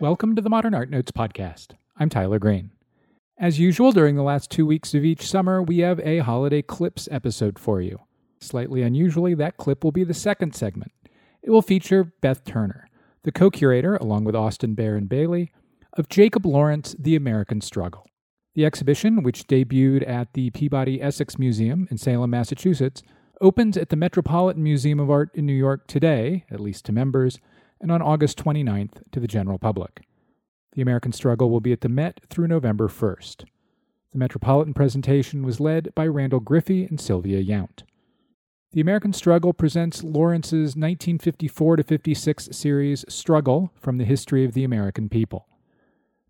Welcome to the Modern Art Notes podcast. I'm Tyler Green. As usual, during the last two weeks of each summer, we have a holiday clips episode for you. Slightly unusually, that clip will be the second segment. It will feature Beth Turner, the co curator, along with Austin Barron Bailey, of Jacob Lawrence The American Struggle. The exhibition, which debuted at the Peabody Essex Museum in Salem, Massachusetts, opens at the Metropolitan Museum of Art in New York today, at least to members, and on August 29th to the general public. The American Struggle will be at the Met through November 1st. The Metropolitan presentation was led by Randall Griffey and Sylvia Yount. The American Struggle presents Lawrence's 1954 56 series Struggle from the History of the American People.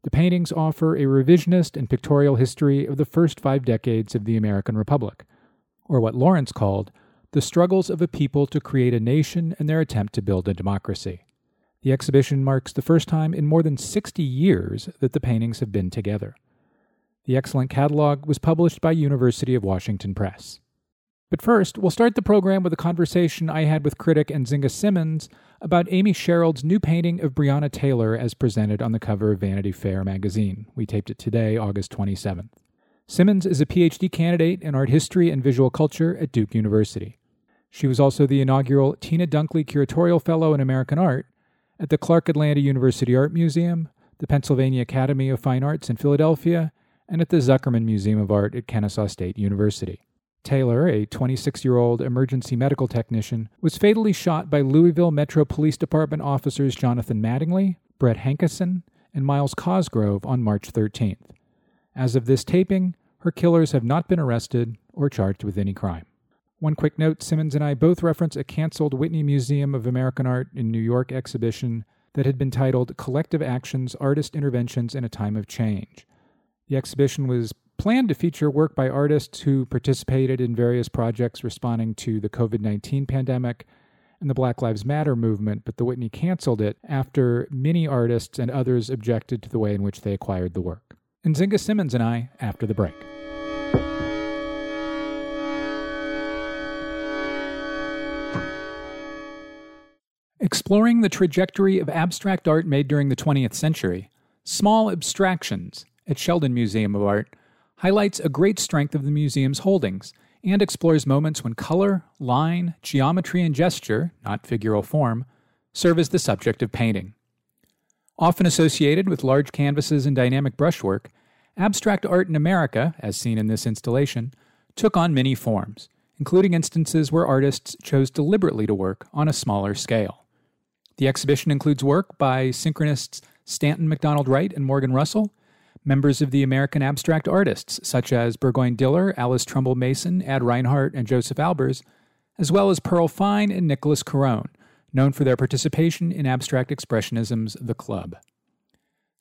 The paintings offer a revisionist and pictorial history of the first five decades of the American Republic, or what Lawrence called the struggles of a people to create a nation and their attempt to build a democracy. The exhibition marks the first time in more than 60 years that the paintings have been together. The excellent catalog was published by University of Washington Press. But first, we'll start the program with a conversation I had with critic Nzinga Simmons about Amy Sherald's new painting of Breonna Taylor as presented on the cover of Vanity Fair magazine. We taped it today, August 27th. Simmons is a PhD candidate in art history and visual culture at Duke University. She was also the inaugural Tina Dunkley Curatorial Fellow in American Art at the Clark Atlanta University Art Museum, the Pennsylvania Academy of Fine Arts in Philadelphia, and at the Zuckerman Museum of Art at Kennesaw State University. Taylor, a 26 year old emergency medical technician, was fatally shot by Louisville Metro Police Department officers Jonathan Mattingly, Brett Hankison, and Myles Cosgrove on March 13th. As of this taping, her killers have not been arrested or charged with any crime. One quick note Simmons and I both reference a canceled Whitney Museum of American Art in New York exhibition that had been titled Collective Actions Artist Interventions in a Time of Change. The exhibition was planned to feature work by artists who participated in various projects responding to the COVID 19 pandemic and the Black Lives Matter movement, but the Whitney canceled it after many artists and others objected to the way in which they acquired the work. Nzinga Simmons and I after the break. Exploring the trajectory of abstract art made during the 20th century, Small Abstractions at Sheldon Museum of Art highlights a great strength of the museum's holdings and explores moments when color, line, geometry, and gesture, not figural form, serve as the subject of painting. Often associated with large canvases and dynamic brushwork, abstract art in America, as seen in this installation, took on many forms, including instances where artists chose deliberately to work on a smaller scale. The exhibition includes work by synchromists Stanton Macdonald Wright and Morgan Russell, members of the American abstract artists such as Burgoyne Diller, Alice Trumbull Mason, Ad Reinhardt, and Josef Albers, as well as Pearl Fine and Nicholas Carone, known for their participation in Abstract Expressionism's The Club.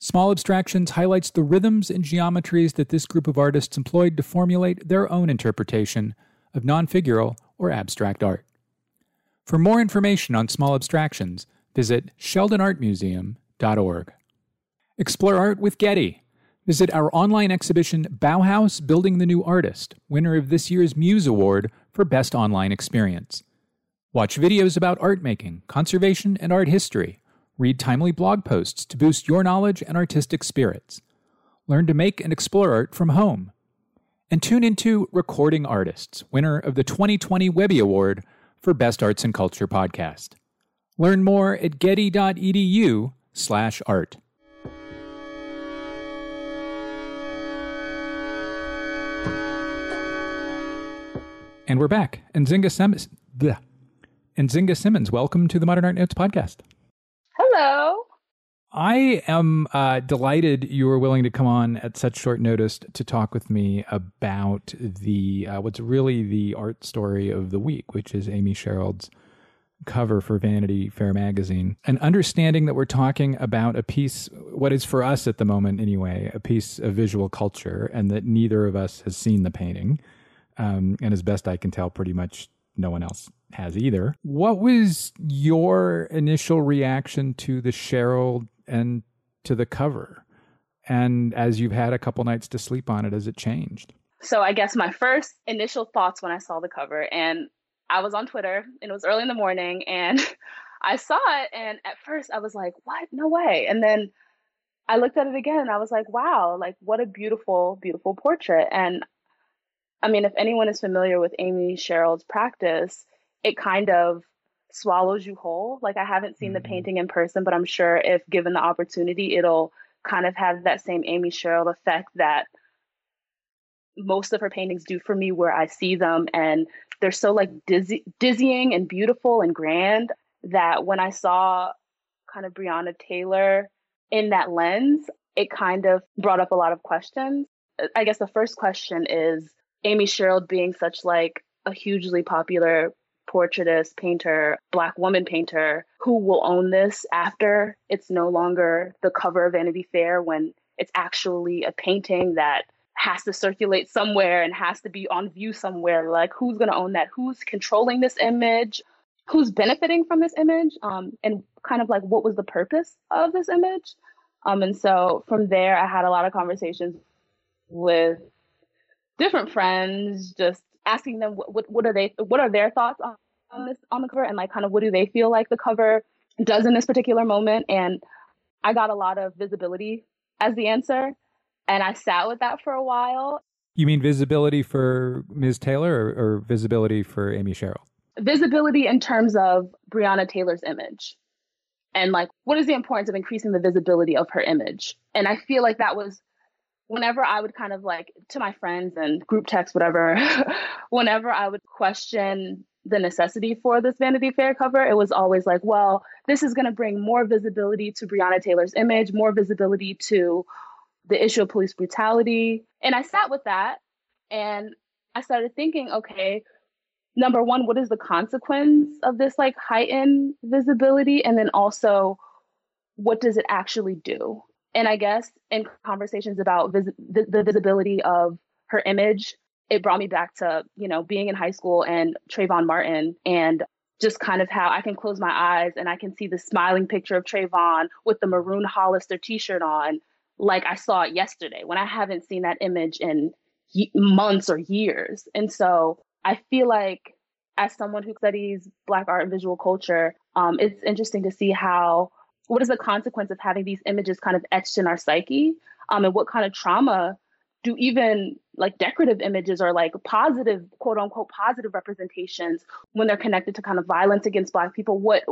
Small Abstractions highlights the rhythms and geometries that this group of artists employed to formulate their own interpretation of non figural or abstract art. For more information on Small Abstractions, Visit sheldonartmuseum.org. Explore art with Getty. Visit our online exhibition Bauhaus Building the New Artist, winner of this year's Muse Award for Best Online Experience. Watch videos about art making, conservation, and art history. Read timely blog posts to boost your knowledge and artistic spirits. Learn to make and explore art from home. And tune into Recording Artists, winner of the 2020 Webby Award for Best Arts and Culture podcast. Learn more at getty.edu slash art. And we're back. Nzinga Simmons, bleh. Nzinga Simmons, welcome to the Modern Art Notes podcast. Hello. I am uh, delighted you were willing to come on at such short notice to talk with me about the uh, what's really the art story of the week, which is Amy Sherald's cover for Vanity Fair magazine, and understanding that we're talking about a piece, what is for us at the moment anyway, a piece of visual culture, and that neither of us has seen the painting. Um, and as best I can tell, pretty much no one else has either. What was your initial reaction to the Sherald and to the cover? And as you've had a couple nights to sleep on it, has it changed? So I guess my first initial thoughts when I saw the cover, and I was on Twitter and it was early in the morning and I saw it and at first I was like, what? No way. And then I looked at it again and I was like, wow, like what a beautiful, beautiful portrait. And I mean, if anyone is familiar with Amy Sherald's practice, it kind of swallows you whole. Like I haven't seen mm-hmm. the painting in person, but I'm sure if given the opportunity, it'll kind of have that same Amy Sherald effect that most of her paintings do for me where I see them and they're so like dizzy, dizzying and beautiful and grand that when I saw kind of Breonna Taylor in that lens, it kind of brought up a lot of questions. I guess the first question is Amy Sherald being such like a hugely popular portraitist, painter, black woman painter, who will own this after it's no longer the cover of Vanity Fair when it's actually a painting that has to circulate somewhere and has to be on view somewhere. Like, who's going to own that? Who's controlling this image? Who's benefiting from this image? Um, and kind of like, what was the purpose of this image? Um, and so from there, I had a lot of conversations with different friends, just asking them what, what, what are they, what are their thoughts on, on this on the cover, and like kind of what do they feel like the cover does in this particular moment. And I got a lot of visibility as the answer. And I sat with that for a while. You mean visibility for Ms. Taylor or, or visibility for Amy Sherald? Visibility in terms of Breonna Taylor's image. And like, what is the importance of increasing the visibility of her image? And I feel like that was whenever I would kind of like to my friends and group text, whatever, whenever I would question the necessity for this Vanity Fair cover, it was always like, well, this is going to bring more visibility to Breonna Taylor's image, more visibility to the issue of police brutality. And I sat with that and I started thinking, okay, number one, what is the consequence of this like heightened visibility? And then also, what does it actually do? And I guess in conversations about vis- the, the visibility of her image, it brought me back to, you know, being in high school and Trayvon Martin and just kind of how I can close my eyes and I can see the smiling picture of Trayvon with the maroon Hollister t-shirt on like I saw it yesterday when I haven't seen that image in months or years. And so I feel like as someone who studies Black art and visual culture, um, it's interesting to see how what is the consequence of having these images kind of etched in our psyche, um, and what kind of trauma do even like decorative images or like positive quote unquote positive representations when they're connected to kind of violence against Black people? What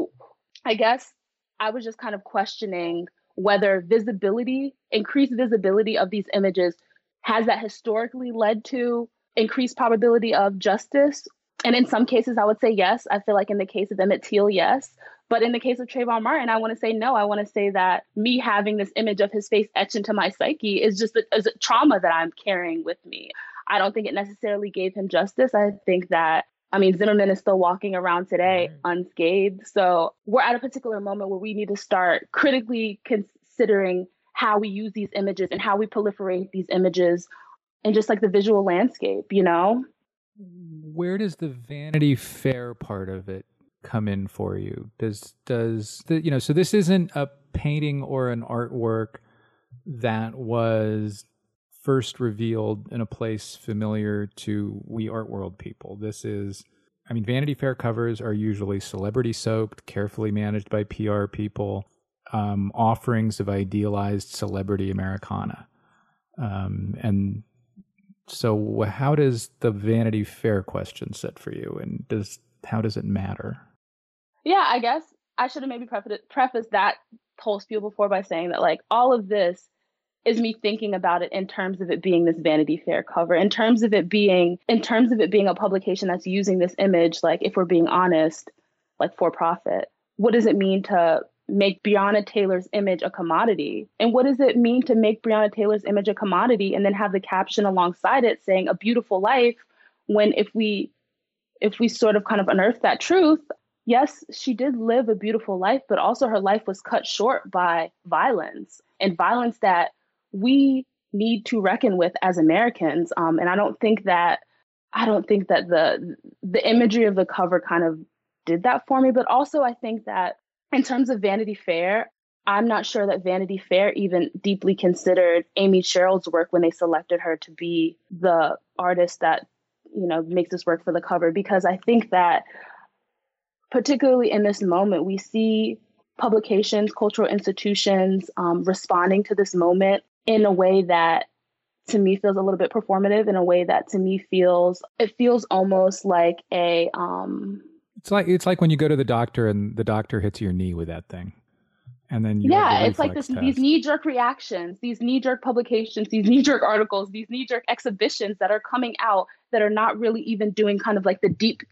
I guess I was just kind of questioning whether visibility, increased visibility of these images, has that historically led to increased probability of justice? And in some cases, I would say yes. I feel like in the case of Emmett Till, yes. But in the case of Trayvon Martin, I want to say no. I want to say that me having this image of his face etched into my psyche is just a, is a trauma that I'm carrying with me. I don't think it necessarily gave him justice. I think that I mean, Zimmerman is still walking around today unscathed. So we're at a particular moment where we need to start critically considering how we use these images and how we proliferate these images and just like the visual landscape, you know? Where does the Vanity Fair part of it come in for you? Does does the, you know, so this isn't a painting or an artwork that was first revealed in a place familiar to we art world people. This is, I mean, Vanity Fair covers are usually celebrity soaked, carefully managed by PR people, um, offerings of idealized celebrity Americana. Um, and so, how does the Vanity Fair question sit for you, and does how does it matter? Yeah, I guess I should have maybe prefaced that whole spiel before by saying that like all of this is me thinking about it in terms of it being this Vanity Fair cover, in terms of it being in terms of it being a publication that's using this image, like if we're being honest, like for profit. What does it mean to make Breonna Taylor's image a commodity? And what does it mean to make Breonna Taylor's image a commodity and then have the caption alongside it saying a beautiful life when if we if we sort of kind of unearth that truth, yes, she did live a beautiful life, but also her life was cut short by violence and violence that we need to reckon with as Americans. Um, and I don't think that I don't think that the the imagery of the cover kind of did that for me. But also, I think that in terms of Vanity Fair, I'm not sure that Vanity Fair even deeply considered Amy Sherald's work when they selected her to be the artist that you know makes this work for the cover because I think that particularly in this moment we see publications, cultural institutions um, responding to this moment in a way that to me feels a little bit performative in a way that to me feels it feels almost like a um it's like it's like when you go to the doctor and the doctor hits your knee with that thing. And then yeah it's like this, these knee-jerk reactions these knee-jerk publications these knee-jerk articles these knee-jerk exhibitions that are coming out that are not really even doing kind of like the deep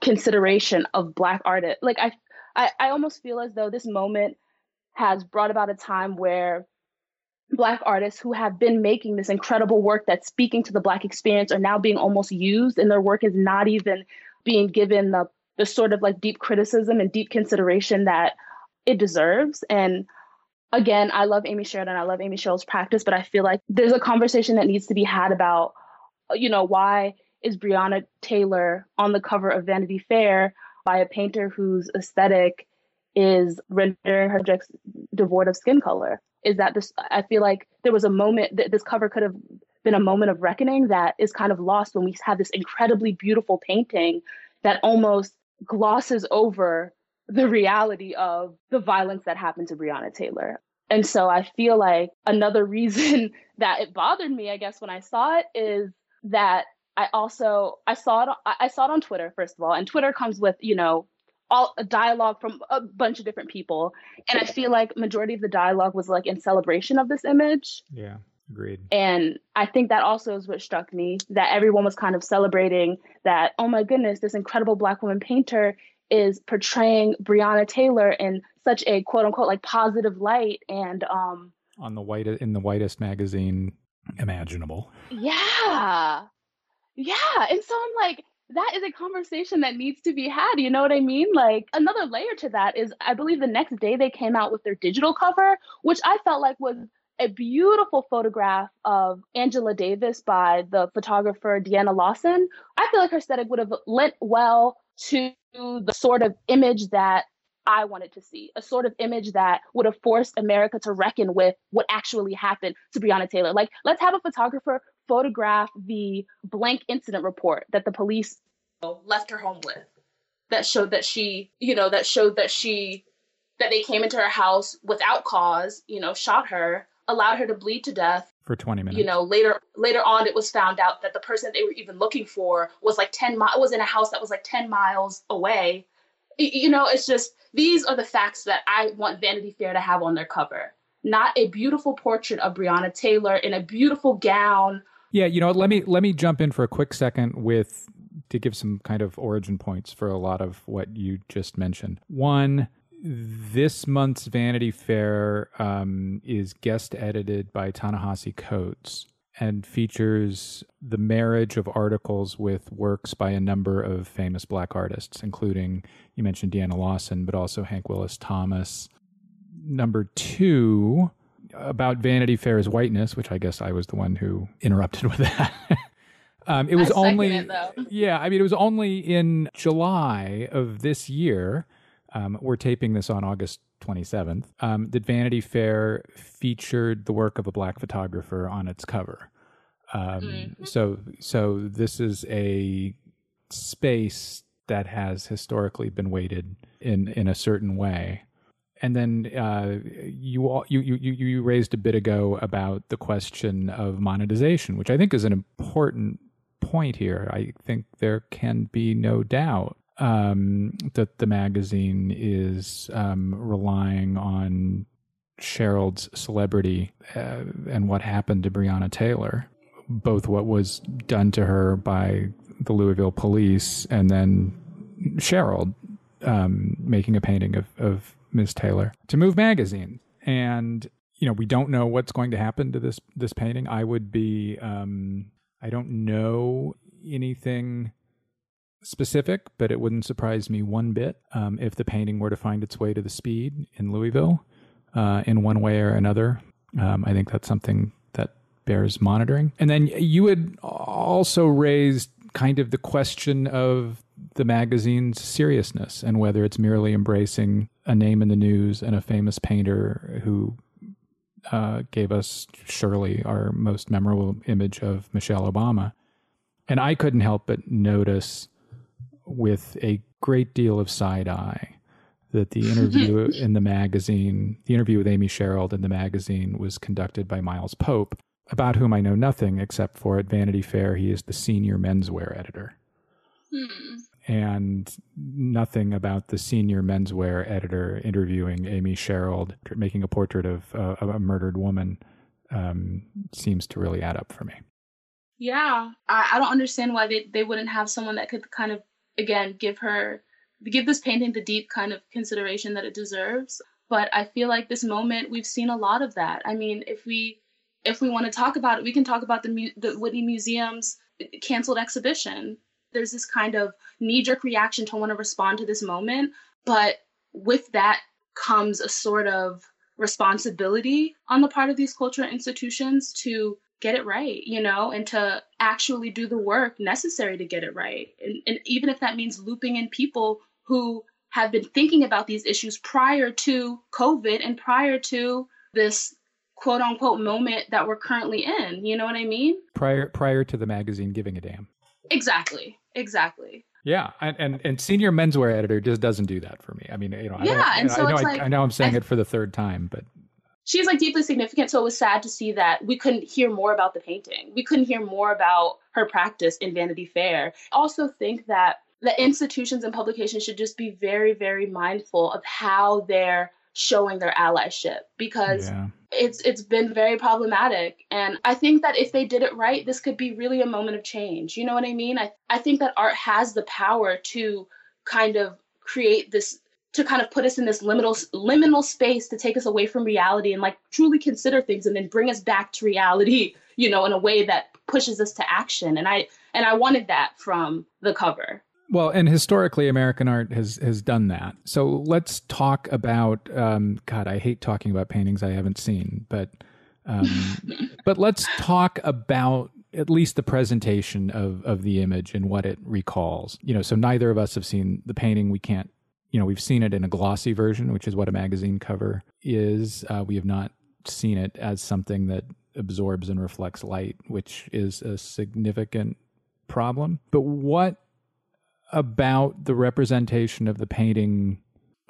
consideration of black artists like I, I i almost feel as though this moment has brought about a time where black artists who have been making this incredible work that's speaking to the black experience are now being almost used and their work is not even being given the the sort of like deep criticism and deep consideration that it deserves. And again i love amy sherald i love amy sherald's practice but i feel like there's a conversation that needs to be had about you know why is breonna taylor on the cover of vanity fair by a painter whose aesthetic is rendering her objects devoid of skin color is that this i feel like there was a moment that this cover could have been a moment of reckoning that is kind of lost when we have this incredibly beautiful painting that almost glosses over the reality of the violence that happened to breonna taylor. And so i feel like another reason that it bothered me i guess when i saw it is that i also i saw it i saw it on twitter first of all and twitter comes with you know all a dialogue from a bunch of different people. And i feel like majority of the dialogue was like in celebration of this image. Yeah agreed. And i think that also is what struck me that everyone was kind of celebrating that oh my goodness this incredible black woman painter is portraying breonna taylor in such a quote unquote like positive light and um on the white in the whitest magazine imaginable. Yeah. Yeah. And so i'm like that is a conversation that needs to be had. You know what I mean? Like another layer to that is I believe the next day they came out with their digital cover, which I felt like was a beautiful photograph of Angela Davis by the photographer Deana Lawson. I feel like her aesthetic would have lent well to the sort of image that I wanted to see, a sort of image that would have forced America to reckon with what actually happened to Breonna Taylor. Like, let's have a photographer photograph the blank incident report that the police left her home with that showed that she, you know, that showed that she, that they came into her house without cause, you know, shot her, allowed her to bleed to death for 20 minutes. You know, later later on it was found out that the person they were even looking for was like 10 miles was in a house that was like 10 miles away. You know, it's just these are the facts that I want Vanity Fair to have on their cover. Not a beautiful portrait of Breonna Taylor in a beautiful gown yeah, you know, let me let me jump in for a quick second with to give some kind of origin points for a lot of what you just mentioned. One, this month's Vanity Fair um, is guest edited by Ta-Nehisi Coates and features the marriage of articles with works by a number of famous black artists, including you mentioned Deana Lawson, but also Hank Willis Thomas. Number two, about Vanity Fair's whiteness, which I guess I was the one who interrupted with that. um, it was only, it, yeah, I mean, it was only in July of this year. Um, we're taping this on August 27th. Um, that Vanity Fair featured the work of a black photographer on its cover. Um, mm-hmm. So, so this is a space that has historically been weighted in in a certain way and then uh, you, you you you raised a bit ago about the question of monetization, which I think is an important point here. I think there can be no doubt um, that the magazine is um, relying on Sherald's celebrity uh, and what happened to Breonna Taylor, both what was done to her by the Louisville police and then Sherald um, making a painting of, of Ms. Taylor to Move Magazine, and you know we don't know what's going to happen to this this painting. I would be um, I don't know anything specific, but it wouldn't surprise me one bit um, if the painting were to find its way to the Speed in Louisville uh, in one way or another. Um, I think that's something that bears monitoring. And then you had also raised kind of the question of the magazine's seriousness and whether it's merely embracing a name in the news and a famous painter who uh, gave us surely our most memorable image of Michelle Obama. And I couldn't help but notice with a great deal of side eye that the interview in the magazine, the interview with Amy Sherald in the magazine, was conducted by Miles Pope, about whom I know nothing except for at Vanity Fair he is the senior menswear editor. Hmm. And nothing about the senior menswear editor interviewing Amy Sherald, making a portrait of uh, a murdered woman, um, seems to really add up for me. Yeah, I, I don't understand why they, they wouldn't have someone that could kind of, again, give her give this painting the deep kind of consideration that it deserves. But I feel like this moment we've seen a lot of that. I mean, if we if we want to talk about it, we can talk about the the Whitney Museum's canceled exhibition. There's this kind of knee jerk reaction to want to respond to this moment, but with that comes a sort of responsibility on the part of these cultural institutions to get it right, you know, and to actually do the work necessary to get it right. And, and even if that means looping in people who have been thinking about these issues prior to COVID and prior to this quote unquote moment that we're currently in. You know what I mean? Prior prior to the magazine giving a damn. Exactly. Exactly. Yeah, and, and, and senior menswear editor just doesn't do that for me. I mean, you know, yeah, I, and so I know, it's I, like, I know I'm saying I, it for the third time, but she's like deeply significant. So it was sad to see that we couldn't hear more about the painting. We couldn't hear more about her practice in Vanity Fair. Also, think that the institutions and publications should just be very, very mindful of how they're showing their allyship because yeah. it's it's been very problematic. And i think that if they did it right this could be really a moment of change. You know what i mean? I, I think that art has the power to kind of create this to kind of put us in this liminal liminal space to take us away from reality and like truly consider things and then bring us back to reality you know in a way that pushes us to action. And i and i wanted that from the cover well, and historically, American art has has done that. So let's talk about. Um, God, I hate talking about paintings I haven't seen, but um, but let's talk about at least the presentation of of the image and what it recalls. You know, so neither of us have seen the painting. We can't. You know, we've seen it in a glossy version, which is what a magazine cover is. Uh, we have not seen it as something that absorbs and reflects light, which is a significant problem. But what about the representation of the painting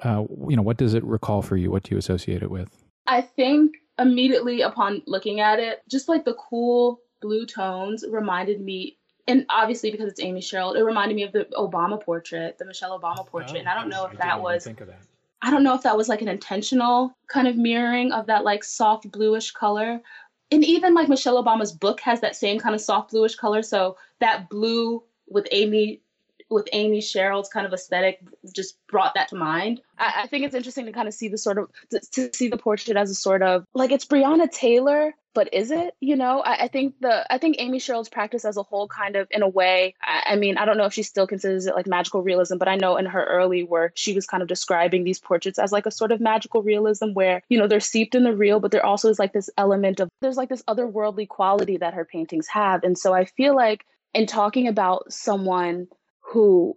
uh, you know what does it recall for you? What do you associate it with? I think immediately upon looking at it just like the cool blue tones reminded me and obviously because it's amy sherald it reminded me of the obama portrait the michelle obama portrait oh, and i don't know if that was think of that. i don't know if that was like an intentional kind of mirroring of that like soft bluish color. And even like michelle obama's book has that same kind of soft bluish color so that blue with amy with Amy Sherald's kind of aesthetic just brought that to mind. I, I, think it's interesting to kind of see the sort of to, to, see the portrait as a sort of like it's Breonna Taylor, but is it? You know, I, I think the I think Amy Sherald's practice as a whole kind of in a way. I, I mean, I don't know if she still considers it like magical realism, but I know in her early work she was kind of describing these portraits as like a sort of magical realism where you know they're steeped in the real, but there also is like this element of there's like this otherworldly quality that her paintings have, and so I feel like in talking about someone who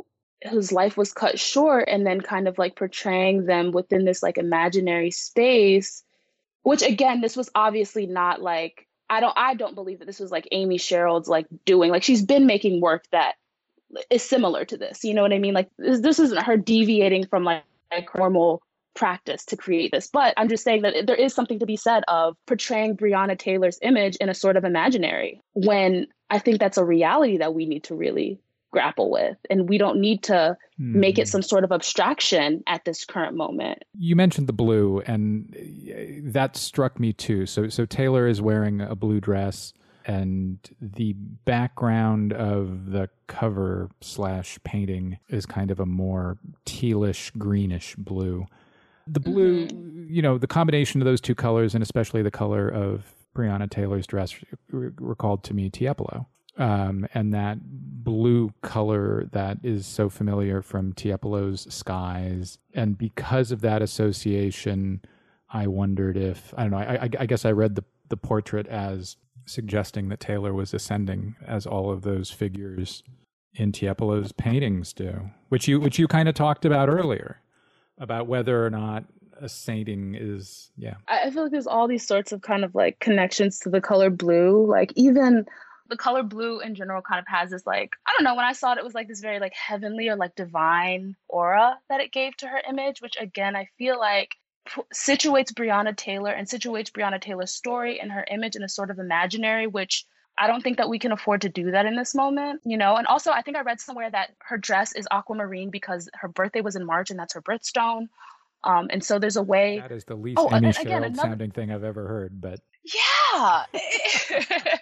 whose life was cut short and then kind of like portraying them within this like imaginary space which again this was obviously not like i don't i don't believe that this was like amy sherald's like doing like she's been making work that is similar to this you know what i mean? Like this, this isn't her deviating from like, like normal practice to create this but i'm just saying that there is something to be said of portraying breonna taylor's image in a sort of imaginary when i think that's a reality that we need to really grapple with and we don't need to mm. make it hmm. some sort of abstraction at this current moment you mentioned the blue and uh, that struck me too so so taylor is wearing a blue dress and the background of the cover slash painting is kind of a more tealish greenish blue the blue mm-hmm. you know the combination of those two colors and especially the color of breonna taylor's dress recalled to me tiepolo um, and that blue color that is so familiar from Tiepolo's skies. And because of that association, I wondered if I don't know. I, I guess I read the the portrait as suggesting that Taylor was ascending, as all of those figures in Tiepolo's paintings do, which you which you kind of talked about earlier, about whether or not a sainting is yeah. I feel like there's all these sorts of kind of like connections to the color blue, like even the color blue in general kind of has this like I don't know when I saw it it was like this very like heavenly or like divine aura that it gave to her image which again I feel like p- situates Breonna Taylor and situates Breonna Taylor's story and her image in a sort of imaginary which I don't think that we can afford to do that in this moment, you know. And also, I think I read somewhere that her dress is aquamarine because her birthday was in March and that's her birthstone. Um, and so there's a way. That is the least oh, Amy again, another... sounding thing I've ever heard, but yeah.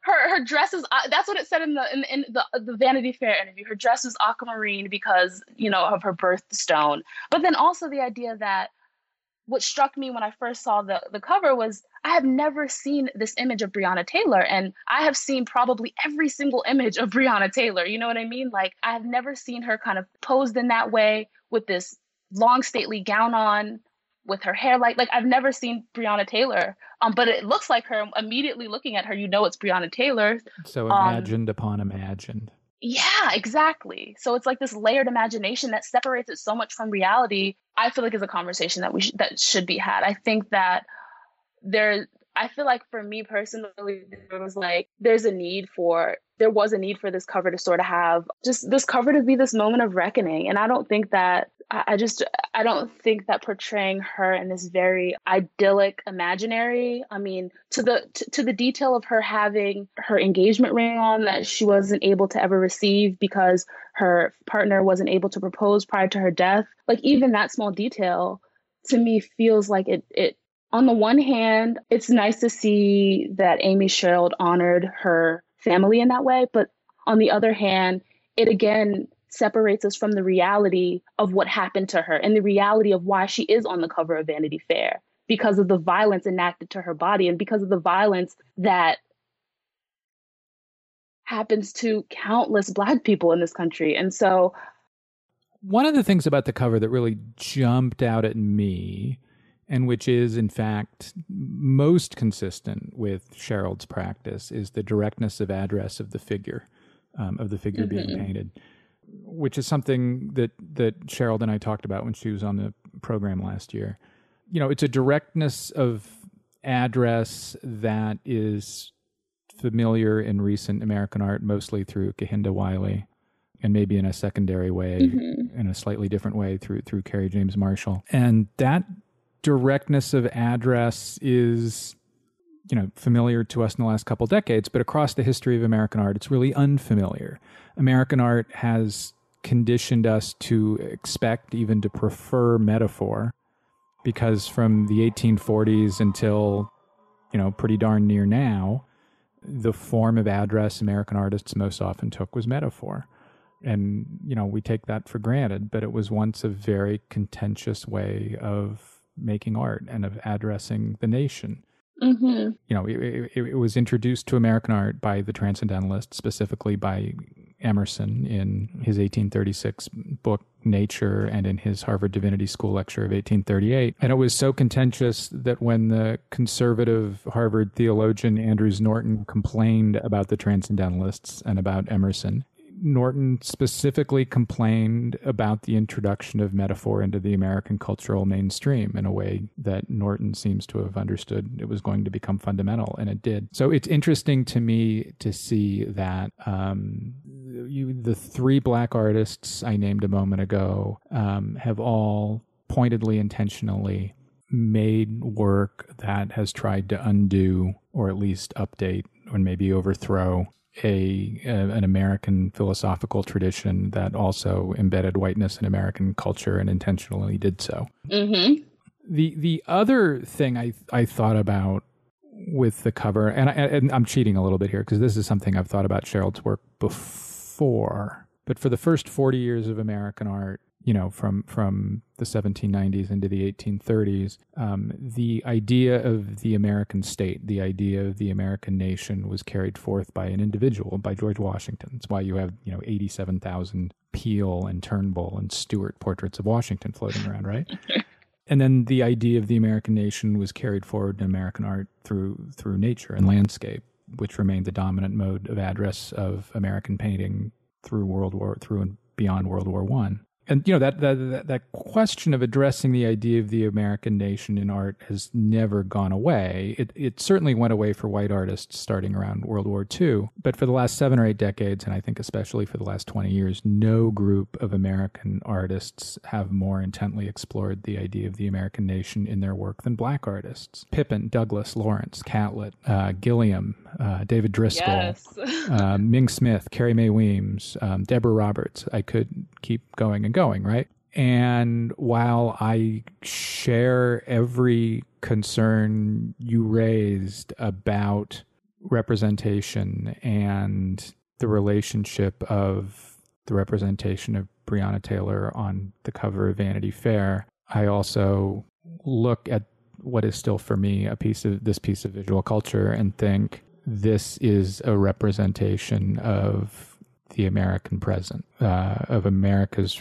her her dress is uh, that's what it said in the in, in, the the Vanity Fair interview. Her dress is aquamarine because you know of her birthstone. But then also the idea that what struck me when I first saw the the cover was I have never seen this image of Breonna Taylor, and I have seen probably every single image of Breonna Taylor. You know what I mean? Like I have never seen her kind of posed in that way with this long stately gown on with her hair like like I've never seen Breonna Taylor. Um, but it looks like her. Immediately looking at her, you know it's Breonna Taylor. So um, imagined um, upon imagined. Yeah, exactly. So it's like this layered imagination that separates it so much from reality. I feel like is a conversation that we sh- that should be had. I think that there. I feel like for me personally, there was like there's a need for there was a need for this cover to sort of have just this cover to be this moment of reckoning, and I don't think that I just I don't think that portraying her in this very idyllic imaginary. I mean, to the to, to, the detail of her having her engagement ring on that she wasn't able to ever receive because her partner wasn't able to propose prior to her death. Like even that small detail to me feels like it it on the one hand, it's nice to see that Amy Sherald honored her family in that way, but on the other hand, it again separates us from the reality of what happened to her and the reality of why she is on the cover of Vanity Fair because of the violence enacted to her body and because of the violence that happens to countless black people in this country. And so one of the things about the cover that really jumped out at me and which is in fact most consistent with Sherald's practice is the directness of address of the figure um, of the figure mm-hmm. being painted which is something that that Sherald and I talked about when she was on the program last year. You know, it's a directness of address that is familiar in recent American art, mostly through Kehinde Wiley, and maybe in a secondary way, mm-hmm. in a slightly different way through through Kerry James Marshall. And that directness of address is you know familiar to us in the last couple decades but across the history of american art it's really unfamiliar. American art has conditioned us to expect even to prefer metaphor because from the 1840s until you know pretty darn near now the form of address american artists most often took was metaphor. And you know we take that for granted but it was once a very contentious way of making art and of addressing the nation Mm-hmm. You know, it, it, it, was introduced to American art by the Transcendentalists, specifically by Emerson in his 1836 book Nature and in his Harvard Divinity School lecture of 1838. And it was so contentious that when the conservative Harvard theologian Andrews Norton complained about the Transcendentalists and about Emerson, Norton specifically complained about the introduction of metaphor into the American cultural mainstream in a way that Norton seems to have understood it was going to become fundamental, and it did. So it's interesting to me to see that um, you, the three black artists I named a moment ago um, have all pointedly, intentionally made work that has tried to undo or at least update or maybe overthrow a, a, an American philosophical tradition that also embedded whiteness in American culture and intentionally did so. Mm-hmm. The the other thing I I thought about with the cover, and, I, and I'm cheating a little bit here because this is something I've thought about Sherald's work before, but for the first 40 years of American art, you know, from from the 1790s into the 1830s, um, the idea of the American state, the idea of the American nation, was carried forth by an individual, by George Washington. That's why you have you know 87,000 Peale and Trumbull and Stuart portraits of Washington floating around, right? and then the idea of the American nation was carried forward in American art through through nature and landscape, which remained the dominant mode of address of American painting through World War through and beyond World War One and you know that, that that question of addressing the idea of the American nation in art has never gone away. It it certainly went away for white artists starting around World War II, but for the last seven or eight decades, and I think especially for the last twenty years, no group of American artists have more intently explored the idea of the American nation in their work than black artists. Pippin, Douglas, Lawrence, Catlett, uh, Gilliam, uh, David Driskell, Yes. uh, Ming Smith, Carrie Mae Weems, um, Deborah Roberts. I could keep going and going, right? And while I share every concern you raised about representation and the relationship of the representation of Breonna Taylor on the cover of Vanity Fair, I also look at what is still for me a piece of this piece of visual culture and think this is a representation of the American present, uh, of America's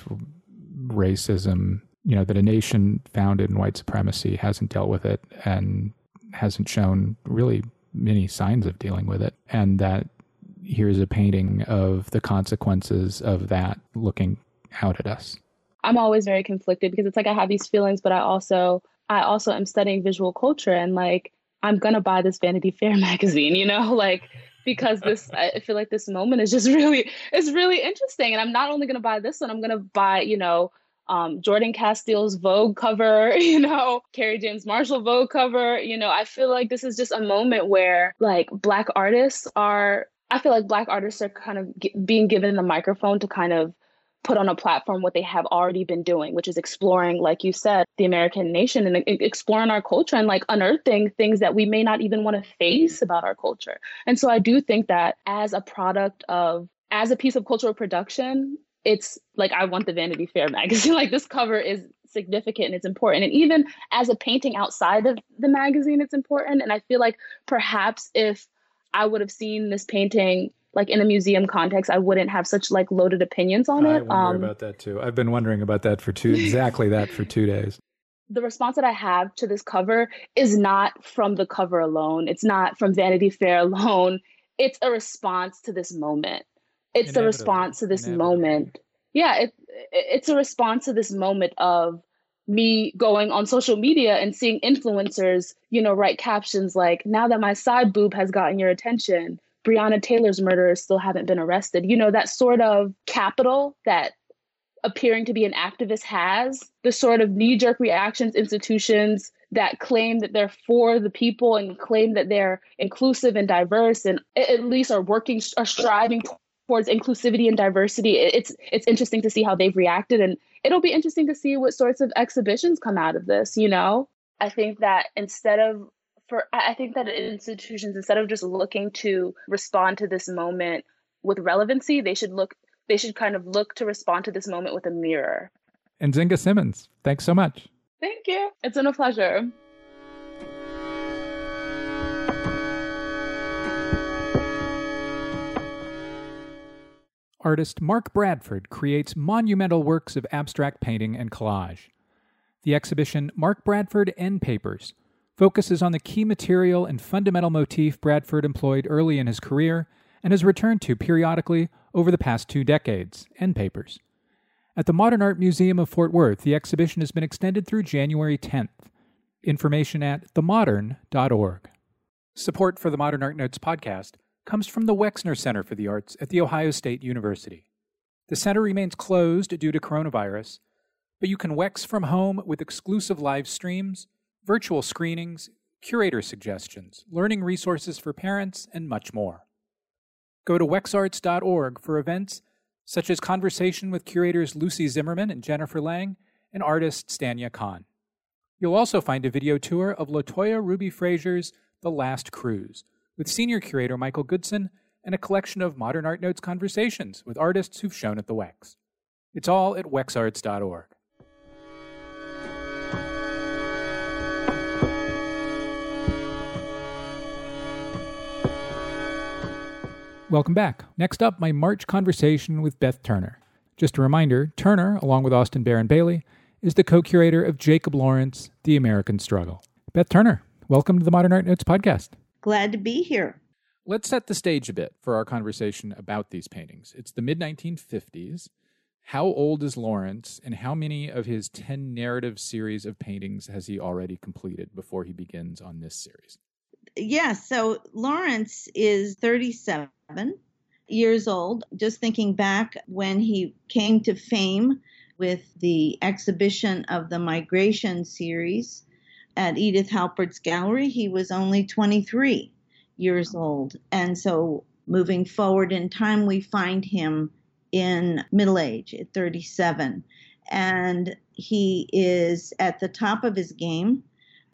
racism. You know, that a nation founded in white supremacy hasn't dealt with it and hasn't shown really many signs of dealing with it. And that here's a painting of the consequences of that looking out at us. I'm always very conflicted because it's like I have these feelings, but I also I also am studying visual culture and like I'm gonna buy this Vanity Fair magazine, you know, like because this I feel like this moment is just really it's really interesting. And I'm not only gonna buy this one, I'm gonna buy, you know, um, Jordan Casteel's Vogue cover, you know, Kerry James Marshall Vogue cover. You know, I feel like this is just a moment where like black artists are I feel like black artists are kind of g- being given the microphone to kind of put on a platform what they have already been doing, which is exploring, like you said, the American nation and exploring our culture and like unearthing things that we may not even want to face about our culture. And so I do think that as a product of, as a piece of cultural production, it's like I want the Vanity Fair magazine. like this cover is significant and it's important. And even as a painting outside of the magazine, it's important. And I feel like perhaps if I would have seen this painting like in a museum context, I wouldn't have such like loaded opinions on I it. wonder um, about that too. I've been wondering about that for two exactly that for two days. the response that I have to this cover is not from the cover alone. It's not from Vanity Fair alone. It's a response to this moment. It's a response to this Inevitably. moment. Yeah, it, it's a response to this moment of me going on social media and seeing influencers, you know, write captions like, now that my side boob has gotten your attention, Breonna Taylor's murderers still haven't been arrested. You know, that sort of capital that appearing to be an activist has, the sort of knee jerk reactions institutions that claim that they're for the people and claim that they're inclusive and diverse and at least are working, are striving towards inclusivity and diversity. It's it's interesting to see how they've reacted, and it'll be interesting to see what sorts of exhibitions come out of this. You know, I think that instead of for I think that institutions instead of just looking to respond to this moment with relevancy, they should look they should kind of look to respond to this moment with a mirror. Nzinga Simmons, thanks so much. Thank you. It's been a pleasure. Artist Mark Bradford creates monumental works of abstract painting and collage. The exhibition Mark Bradford End Papers focuses on the key material and fundamental motif Bradford employed early in his career and has returned to periodically over the past two decades end papers. At the Modern Art Museum of Fort Worth, the exhibition has been extended through January 10th. Information at themodern.org. Support for the Modern Art Notes podcast comes from the Wexner Center for the Arts at The Ohio State University. The center remains closed due to coronavirus, but you can Wex from home with exclusive live streams, virtual screenings, curator suggestions, learning resources for parents, and much more. Go to wexarts.org for events such as conversation with curators Lucy Zimmerman and Jennifer Lang and artist Stanya Kahn. You'll also find a video tour of Latoya Ruby Frazier's The Last Cruise with senior curator Michael Goodson and a collection of modern art notes conversations with artists who've shown at the Wex. It's all at wexarts.org. Welcome back. Next up, my March conversation with Beth Turner. Just a reminder Turner, along with Austin Barron Bailey, is the co curator of Jacob Lawrence, The American Struggle. Beth Turner, welcome to the Modern Art Notes podcast. Glad to be here. Let's set the stage a bit for our conversation about these paintings. It's the mid 1950s. How old is Lawrence, and how many of his 10 narrative series of paintings has he already completed before he begins on this series? Yes, so Lawrence is 37 years old. Just thinking back when he came to fame with the exhibition of the Migration series at Edith Halpert's gallery, he was only 23 years old. And so moving forward in time, we find him in middle age at 37. And he is at the top of his game.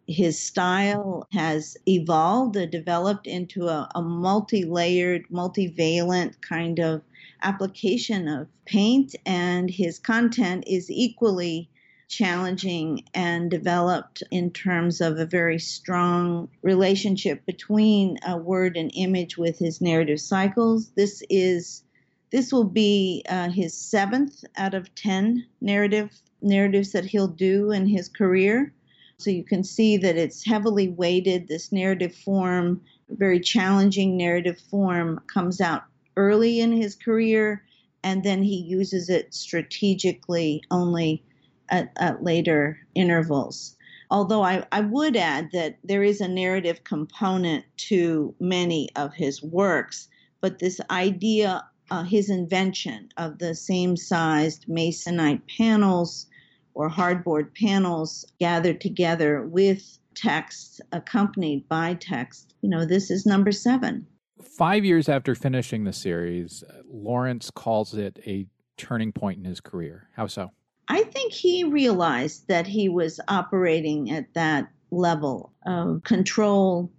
His style has evolved, developed into a, a multi layered, multivalent kind of application of paint, and his content is equally challenging and developed in terms of a very strong relationship between a word and image with his narrative cycles. This is this will be uh, his seventh out of ten narrative narratives that he'll do in his career. So you can see that it's heavily weighted. This narrative form, very challenging narrative form, comes out early in his career, and then he uses it strategically only at, at later intervals. Although I, I would add that there is a narrative component to many of his works, but this idea, uh, his invention of the same sized masonite panels or hardboard panels gathered together with text accompanied by text, you know, this is number seven. Five years after finishing the series, Lawrence calls it a turning point in his career. How so? I think he realized that he was operating at that level of control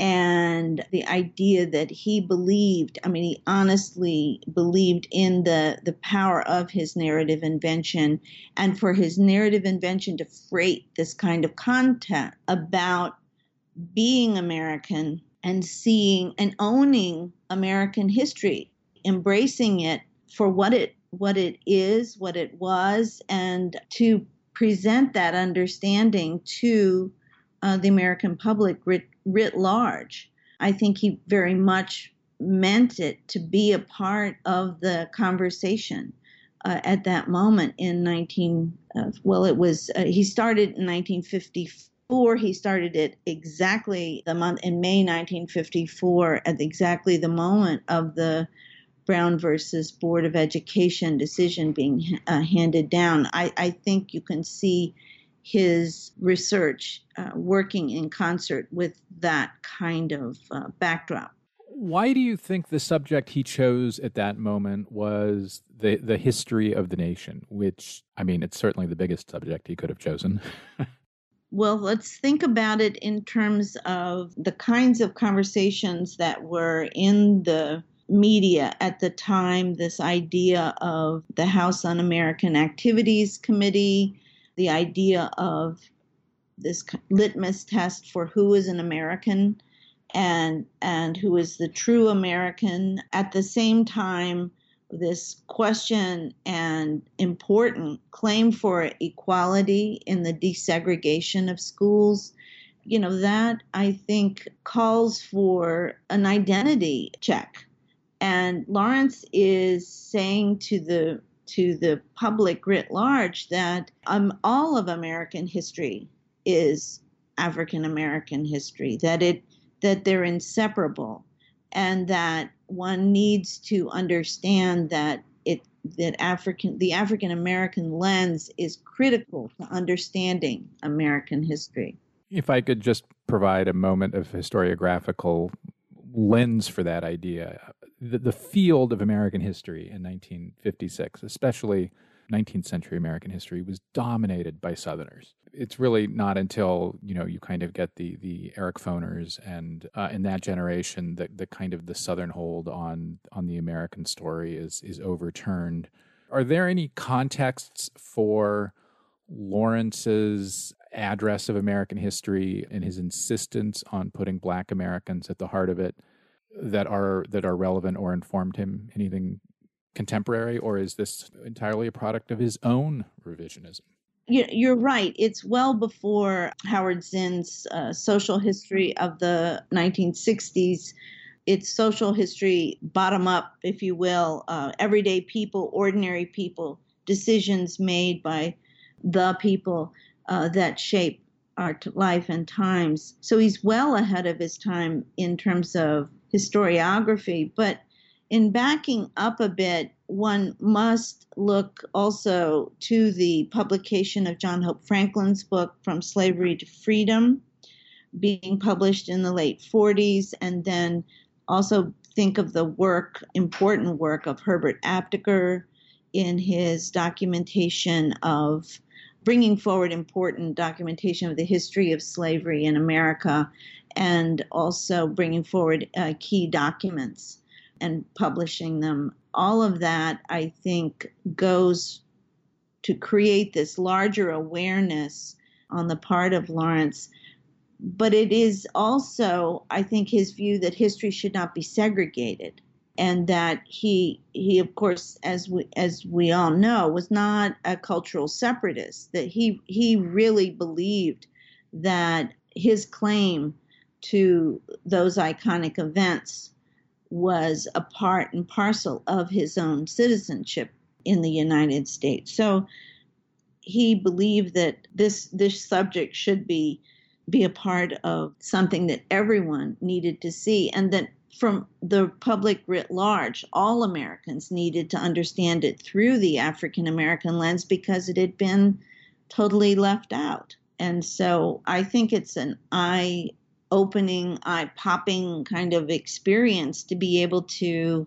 and the idea that he believed i mean he honestly believed in the the power of his narrative invention and for his narrative invention to freight this kind of content about being american and seeing and owning american history embracing it for what it what it is, what it was, and to present that understanding to uh, the American public writ, large. I think he very much meant it to be a part of the conversation uh, at that moment in 19 uh, well it was uh, he started in 1954 he started it exactly the month in may 1954 at exactly the moment of the Brown versus Board of Education decision being uh, handed down, I, I, think you can see his research uh, working in concert with that kind of uh, backdrop. Why do you think the subject he chose at that moment was the, the history of the nation, which, I mean, it's certainly the biggest subject he could have chosen? Well, let's think about it in terms of the kinds of conversations that were in the media at the time this idea of the House Un American Activities Committee, the idea of this litmus test for who is an American and and who is the true American. At the same time, this question and important claim for equality in the desegregation of schools. You know, that I think calls for an identity check and Lawrence is saying to the to the public writ large that um, all of American history is African American history. That it that they're inseparable, and that one needs to understand that it that African the African American lens is critical to understanding American history. If I could just provide a moment of historiographical lens for that idea the, the field of American history in 1956, especially 19th century American history, was dominated by Southerners. It's really not until you know you kind of get the the Eric Foners and uh, in that generation that the kind of the Southern hold on on the American story is is overturned. Are there any contexts for Lawrence's address of American history and his insistence on putting Black Americans at the heart of it that are that are relevant or informed him anything contemporary or is this entirely a product of his own revisionism? You're right. It's well before howard zinn's uh, social history of the 1960s it's social history, bottom up, if you will, uh, everyday people, ordinary people, decisions made by the people uh, that shape our life and times. So he's well ahead of his time in terms of historiography. But in backing up a bit, one must look also to the publication of John Hope Franklin's book, From Slavery to Freedom, being published in the late 40s, and then also think of the work, important work of Herbert Aptheker in his documentation of bringing forward important documentation of the history of slavery in America and also bringing forward uh, key documents and publishing them. All of that, I think, goes to create this larger awareness on the part of Lawrence. But it is also, I think, his view that history should not be segregated and that he he of course as we as we all know was not a cultural separatist that he he really believed that his claim to those iconic events was a part and parcel of his own citizenship in the United States. So he believed that this this subject should be be a part of something that everyone needed to see and that from the public writ large, all Americans needed to understand it through the African American lens because it had been totally left out. And so I think it's an eye opening, eye popping kind of experience to be able to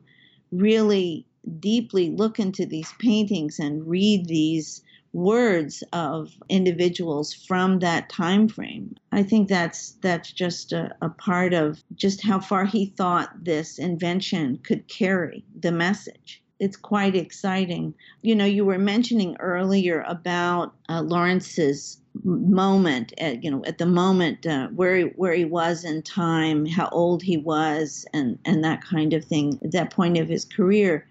really deeply look into these paintings and read these words of individuals from that time frame. I think that's that's just a, a, part of just how far he thought this invention could carry the message. It's quite exciting. You know, you were mentioning earlier about uh, Lawrence's moment at you know at the moment uh, where he, where he was in time, how old he was, and and that kind of thing. At that point of his career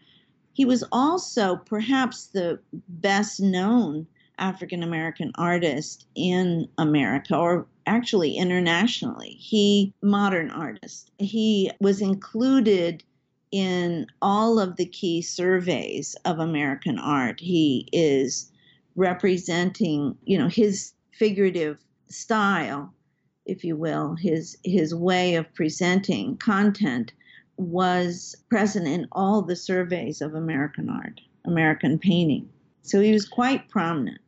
he was also perhaps the best known African American artist in America, or actually internationally. He, modern artist, he was included in all of the key surveys of American art. He is representing, you know, his figurative style, if you will, his his way of presenting content was present in all the surveys of American art, American painting. So he was quite prominent.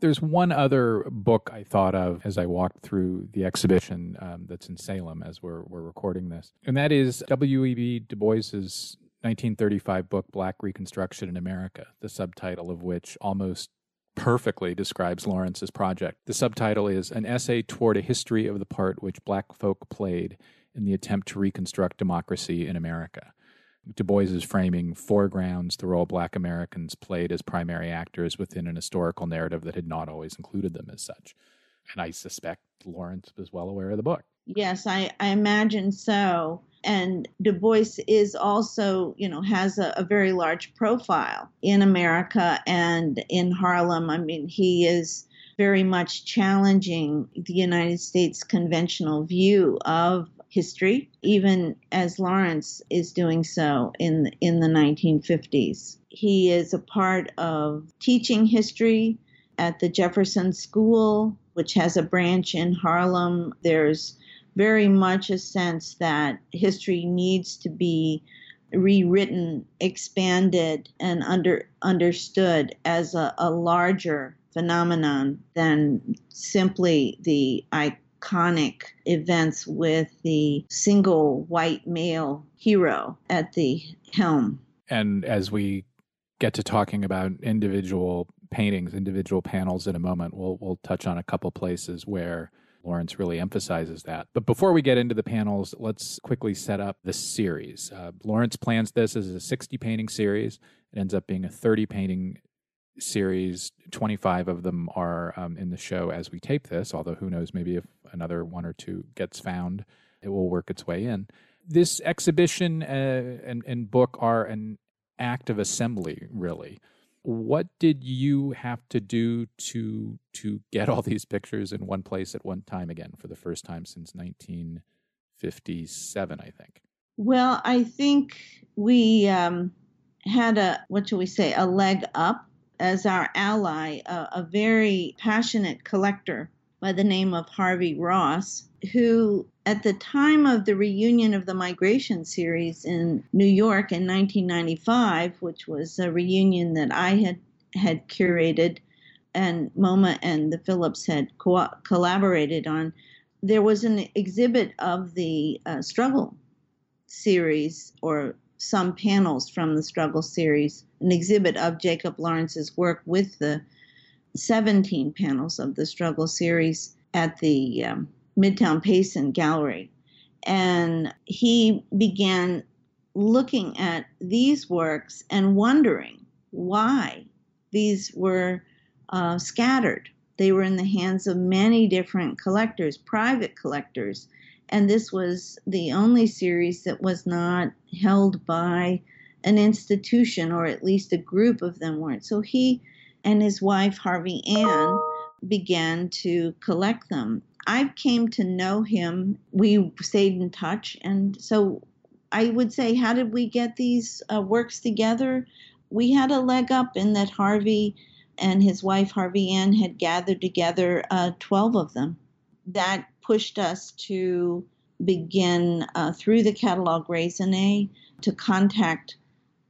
There's one other book I thought of as I walked through the exhibition um, that's in Salem as we're, we're recording this, and that is W.E.B. Du Bois's 1935 book, Black Reconstruction in America, the subtitle of which almost perfectly describes Lawrence's project. The subtitle is An Essay Toward a History of the Part Which Black Folk Played in the attempt to reconstruct democracy in America. Du Bois is framing foregrounds the role black Americans played as primary actors within an historical narrative that had not always included them as such. And I suspect Lawrence was well aware of the book. Yes, I, I imagine so. And Du Bois is also, you know, has a, a very large profile in America and in Harlem. I mean, he is very much challenging the United States conventional view of history, even as Lawrence is doing so in in the 1950s. He is a part of teaching history at the Jefferson School, which has a branch in Harlem. There's very much a sense that history needs to be rewritten, expanded, and under understood as a, a larger phenomenon than simply the iconic events with the single white male hero at the helm. And as we get to talking about individual paintings, individual panels in a moment, we'll we'll touch on a couple places where Lawrence really emphasizes that. But before we get into the panels, let's quickly set up the series. Uh, Lawrence plans this as a 60 painting series. It ends up being a 30 painting series. 25 of them are um, in the show as we tape this, although who knows, maybe if another one or two gets found, it will work its way in. This exhibition uh, and, and book are an act of assembly, really. What did you have to do to to get all these pictures in one place at one time again for the first time since 1957? I think. Well, I think we um, had a, what shall we say, a leg up as our ally, a, a very passionate collector by the name of Harvey Ross, who at the time of the reunion of the Migration series in New York in 1995, which was a reunion that I had had curated and MoMA and the Phillips had co- collaborated on, there was an exhibit of the uh, struggle series or some panels from the struggle series, an exhibit of Jacob Lawrence's work with the 17 panels of the struggle series at the um, Midtown Payson Gallery. And he began looking at these works and wondering why these were uh, scattered. They were in the hands of many different collectors, private collectors, and this was the only series that was not held by an institution, or at least a group of them weren't. So he and his wife, Harvey Ann, began to collect them. I came to know him. We stayed in touch. And so I would say, how did we get these uh, works together? We had a leg up in that Harvey and his wife, Harvey Ann, had gathered together uh, 12 of them. That pushed us to begin uh, through the catalog raisonne to contact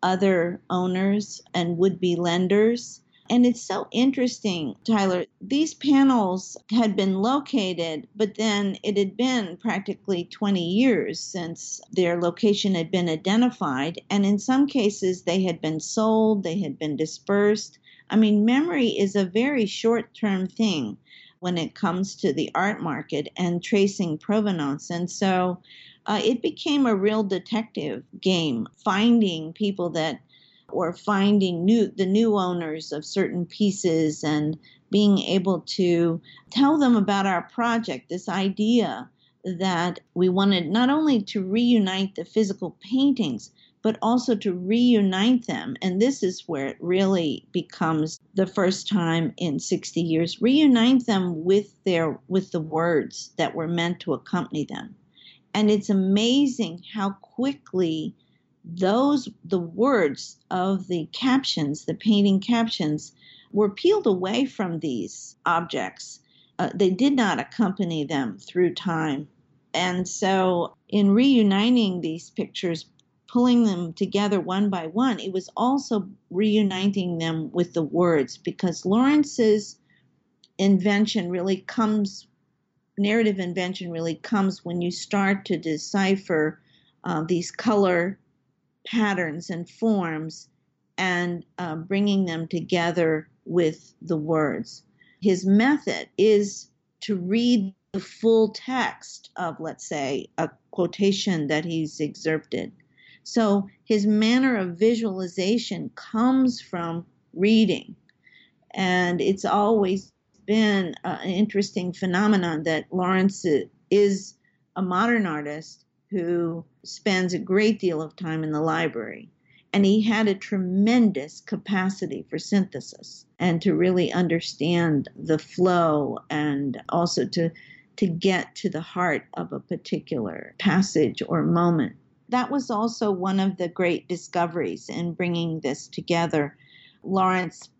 other owners and would be lenders. And it's so interesting, Tyler. These panels had been located, but then it had been practically 20 years since their location had been identified. And in some cases, they had been sold, they had been dispersed. I mean, memory is a very short term thing when it comes to the art market and tracing provenance. And so uh, it became a real detective game, finding people that or finding new the new owners of certain pieces and being able to tell them about our project, this idea that we wanted not only to reunite the physical paintings, but also to reunite them. And this is where it really becomes the first time in 60 years, reunite them with their with the words that were meant to accompany them. And it's amazing how quickly those the words of the captions, the painting captions, were peeled away from these objects. Uh, they did not accompany them through time. And so, in reuniting these pictures, pulling them together one by one, it was also reuniting them with the words because Lawrence's invention really comes, narrative invention really comes when you start to decipher uh, these color patterns and forms and uh, bringing them together with the words. His method is to read the full text of, let's say, a quotation that he's excerpted so his manner of visualization comes from reading. And it's always been uh, an interesting phenomenon that Lawrence is a modern artist who spends a great deal of time in the library. And he had a tremendous capacity for synthesis and to really understand the flow and also to, to get to the heart of a particular passage or moment that was also one of the great discoveries in bringing this together. Lawrence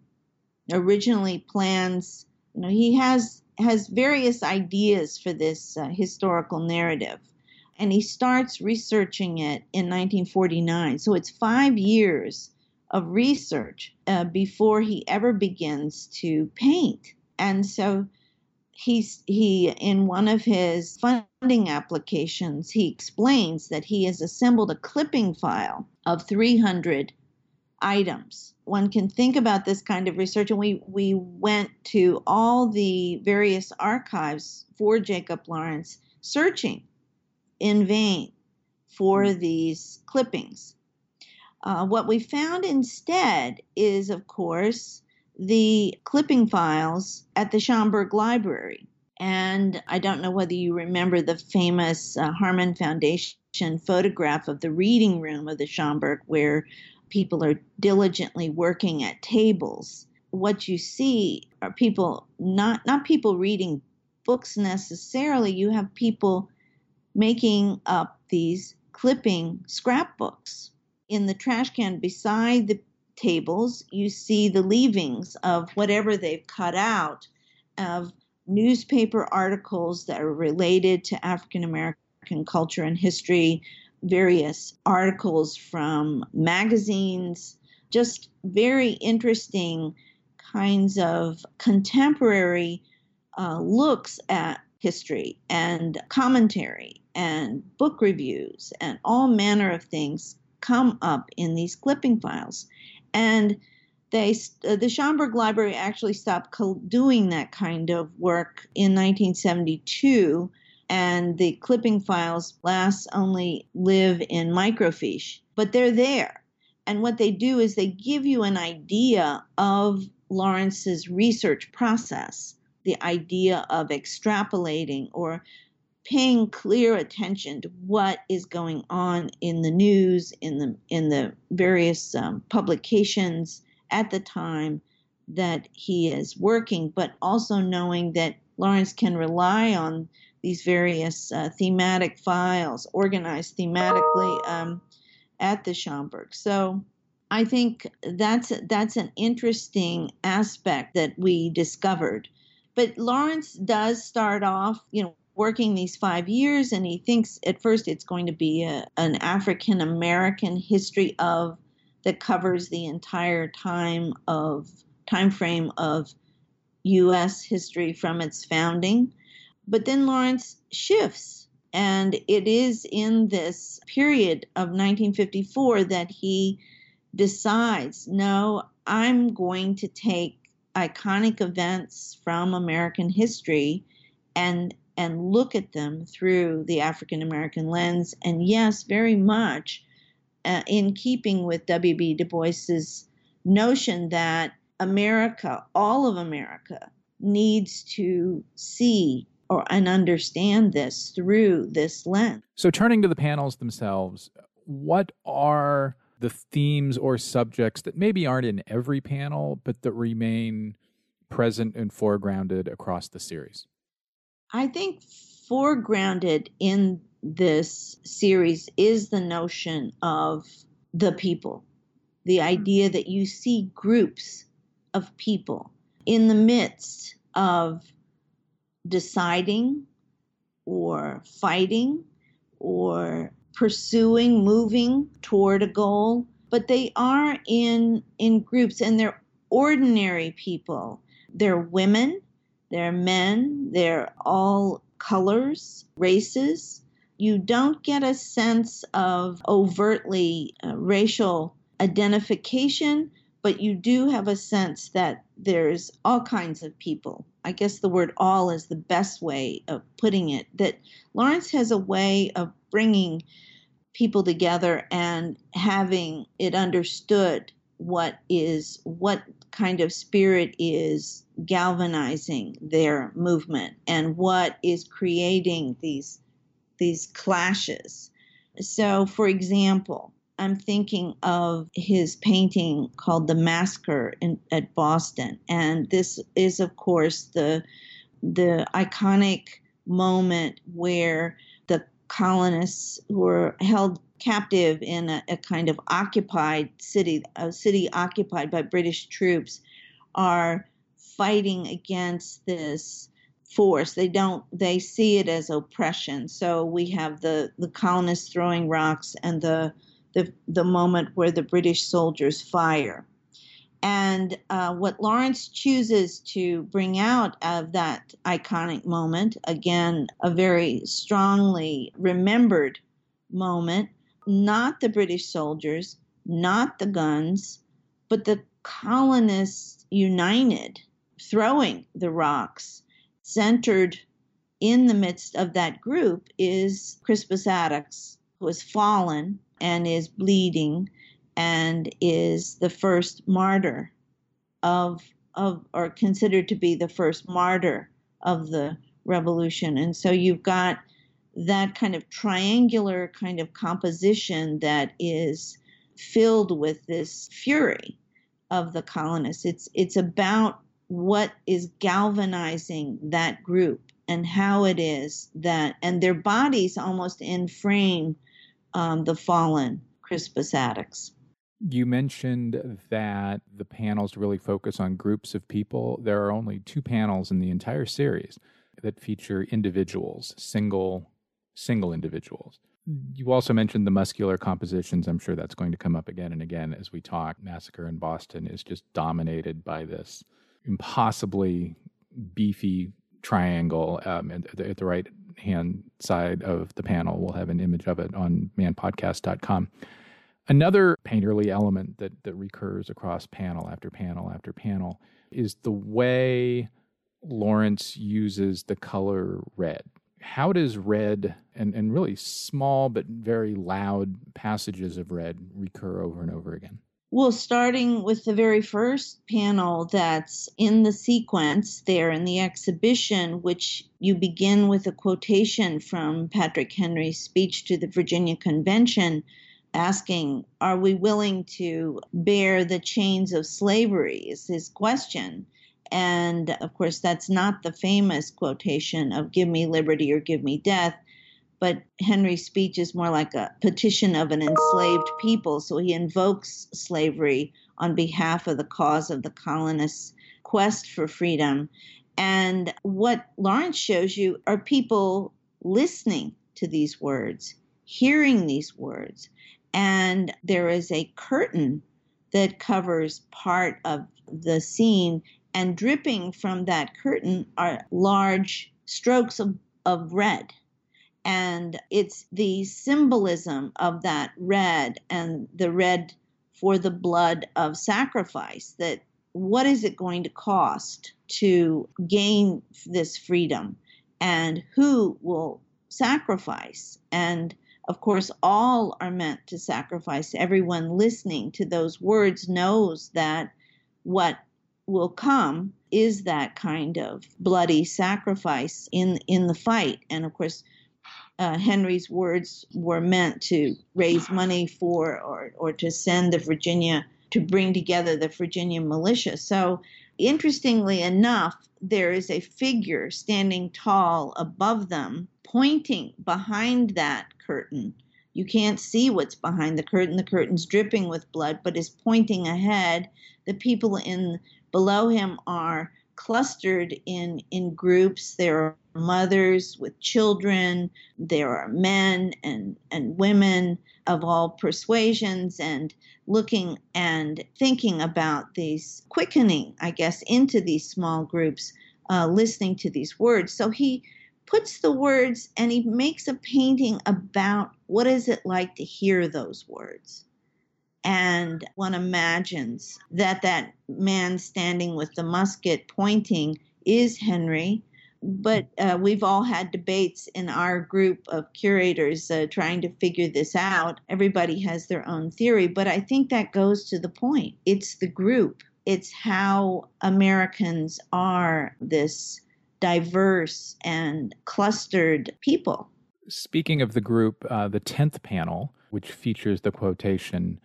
originally plans, you know, he has has various ideas for this uh, historical narrative, and he starts researching it in 1949. So it's five years of research uh, before he ever begins to paint. And so he's he in one of his funding applications he explains that he has assembled a clipping file of 300 items one can think about this kind of research and we we went to all the various archives for jacob lawrence searching in vain for these clippings uh, what we found instead is of course the clipping files at the Schomburg Library. And I don't know whether you remember the famous uh, Harmon Foundation photograph of the reading room of the Schomburg, where people are diligently working at tables. What you see are people not not people reading books necessarily. You have people making up these clipping scrapbooks. In the trash can beside the tables, you see the leavings of whatever they've cut out of newspaper articles that are related to African American culture and history, various articles from magazines, just very interesting kinds of contemporary uh, looks at history and commentary and book reviews and all manner of things come up in these clipping files. And they, uh, the Schomburg Library actually stopped co- doing that kind of work in 1972, and the clipping files last only live in microfiche, but they're there. And what they do is they give you an idea of Lawrence's research process, the idea of extrapolating or paying clear attention to what is going on in the news, in the in the various um, publications at the time that he is working, but also knowing that Lawrence can rely on these various uh, thematic files organized thematically um, at the Schomburg. So I think that's that's an interesting aspect that we discovered. But Lawrence does start off, you know, working these five years, and he thinks at first it's going to be a, an African American history of that covers the entire time of time frame of U.S. history from its founding. But then Lawrence shifts, and it is in this period of 1954 that he decides, no, I'm going to take iconic events from American history and and look at them through the African American lens. And yes, very much uh, in keeping with W.B. Du Bois's notion that America, all of America, needs to see or and understand this through this lens. So, turning to the panels themselves, what are the themes or subjects that maybe aren't in every panel, but that remain present and foregrounded across the series? I think foregrounded in this series is the notion of the people, the idea mm-hmm. that you see groups of people in the midst of deciding or fighting or pursuing moving toward a goal but they are in in groups and they're ordinary people. They're women they're men, they're all colors, races. You don't get a sense of overtly uh, racial identification, but you do have a sense that there's all kinds of people. I guess the word all is the best way of putting it. That Lawrence has a way of bringing people together and having it understood what is what kind of spirit is galvanizing their movement and what is creating these these clashes. So for example, I'm thinking of his painting called The Massacre in, at Boston and this is of course the the iconic moment where the colonists were held captive in a, a, kind of occupied city, a city occupied by British troops, are fighting against this force. They don't. They see it as oppression. So we have the the colonists throwing rocks and the the the moment where the British soldiers fire. And uh, what Lawrence chooses to bring out of that iconic moment, again, a very strongly remembered moment, not the British soldiers, not the guns, but the colonists united, throwing the rocks. Centered in the midst of that group is Crispus Attucks, who has fallen and is bleeding and is the first martyr of of or considered to be the first martyr of the revolution. And so you've got that kind of triangular kind of composition that is filled with this fury of the colonists. It's it's about what is galvanizing that group and how it is that and their bodies almost in frame um, the fallen Crispus Attucks. You mentioned that the panels really focus on groups of people. There are only two panels in the entire series that feature individuals, single single individuals. You also mentioned the muscular compositions. I'm sure that's going to come up again and again as we talk. Massacre in Boston is just dominated by this impossibly beefy triangle um, at, the, at the right hand side of the panel. We'll have an image of it on manpodcast.com. Another painterly element that, that recurs across panel after panel after panel is the way Lawrence uses the color red. How does red and, and really small but very loud passages of red recur over and over again? Well, starting with the very first panel that's in the sequence there in the exhibition, which you begin with a quotation from Patrick Henry's speech to the Virginia Convention asking, Are we willing to bear the chains of slavery? is his question. And of course, that's not the famous quotation of give me liberty or give me death, but Henry's speech is more like a petition of an enslaved people. So he invokes slavery on behalf of the cause of the colonists' quest for freedom. And what Lawrence shows you are people listening to these words, hearing these words. And there is a curtain that covers part of the scene, and dripping from that curtain are large strokes of, of red. And it's the symbolism of that red and the red for the blood of sacrifice that what is it going to cost to gain this freedom? And who will sacrifice? And of course all are meant to sacrifice. Everyone listening to those words knows that what will come is that kind of bloody sacrifice in in the fight and of course uh, Henry's words were meant to raise money for or, or to send the Virginia, to bring together the Virginia militia. So, interestingly enough, there is a figure standing tall above them, pointing behind that curtain. You can't see what's behind the curtain. The curtain's dripping with blood, but is pointing ahead. The people in below him are clustered in in groups. There are mothers with children. There are men and and women of all persuasions and looking and thinking about these quickening, I guess, into these small groups, uh, listening to these words. So he puts the words and he makes a painting about what is it like to hear those words and one imagines that that man standing with the musket pointing is Henry. But uh, we've all had debates in our group of curators uh, trying to figure this out. Everybody has their own theory, but I think that goes to the point. It's the group, it's how Americans are this diverse and clustered people. Speaking of the group, uh, the 10th panel, which features the quotation,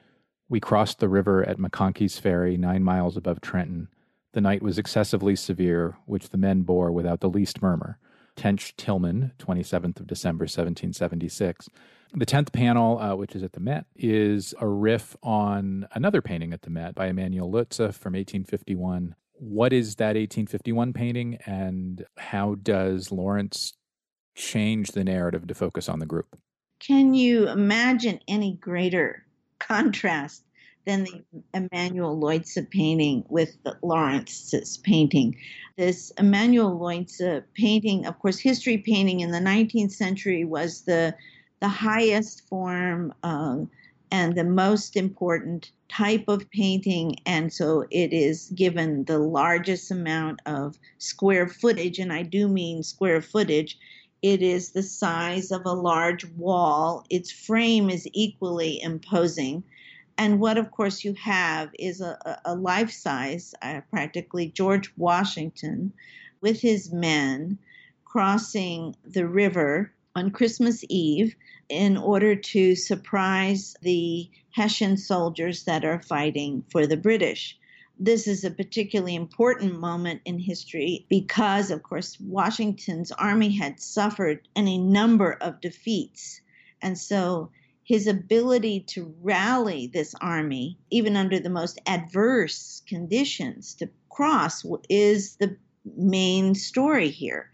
we crossed the river at McConkey's Ferry, nine miles above Trenton. The night was excessively severe, which the men bore without the least murmur. Tench Tilghman, 27th of December, 1776. The 10th panel, uh, which is at the Met, is a riff on another painting at the Met by Emanuel Leutze from 1851. What is that 1851 painting, and how does Lawrence change the narrative to focus on the group? Can you imagine any greater contrast than the Emanuel Leutze painting with Lawrence's painting. This Emanuel Leutze painting, of course, history painting in the 19th century was the the highest form um, and the most important type of painting, and so it is given the largest amount of square footage, and I do mean square footage. It is the size of a large wall. Its frame is equally imposing and what, of course, you have is a, a life size, uh, practically George Washington with his men crossing the river on Christmas Eve in order to surprise the Hessian soldiers that are fighting for the British. This is a particularly important moment in history because, of course, Washington's army had suffered any number of defeats. And so his ability to rally this army, even under the most adverse conditions, to cross is the main story here.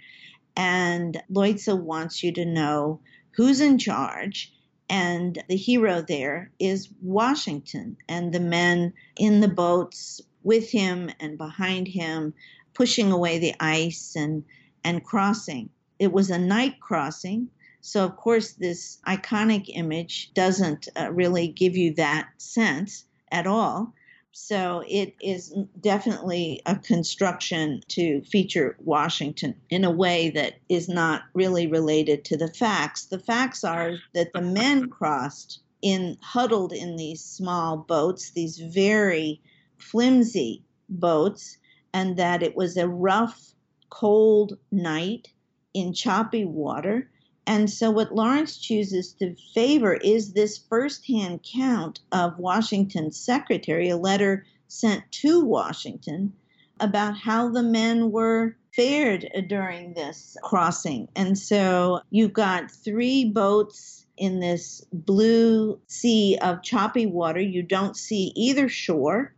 And Leutze wants you to know who's in charge. And the hero there is Washington and the men in the boats with him and behind him, pushing away the ice and, and crossing. It was a night crossing, so, of course, this iconic image doesn't uh, really give you that sense at all. So, it is definitely a construction to feature Washington in a way that is not really related to the facts. The facts are that the men crossed in huddled in these small boats, these very flimsy boats, and that it was a rough, cold night in choppy water and so, what Lawrence chooses to favor is this firsthand count of Washington's secretary, a letter sent to Washington about how the men were fared during this crossing. And so, you've got three boats in this blue sea of choppy water. You don't see either shore.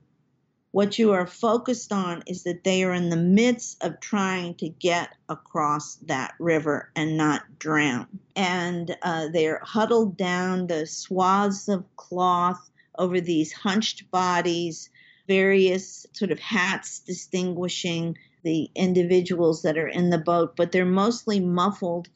What you are focused on is that they are in the midst of trying to get across that river and not drown. And uh, they're huddled down, the swaths of cloth over these hunched bodies, various sort of hats distinguishing the individuals that are in the boat, but they're mostly muffled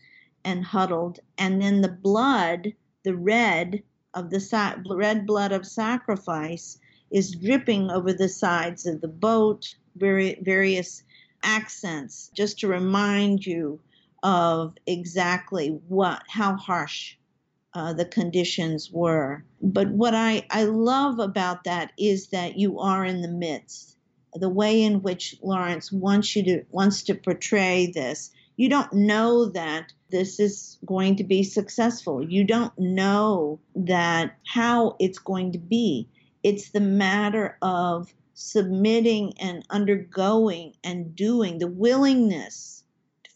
and huddled. And then the blood, the red of the red blood of sacrifice, is dripping over the sides of the boat, very, various accents, just to remind you of exactly what, how harsh uh, the conditions were. But what I, I love about that is that you are in the midst. The way in which Lawrence wants you to wants to portray this, you don't know that this is going to be successful. You don't know that how it's going to be. It's the matter of submitting and undergoing and doing, the willingness,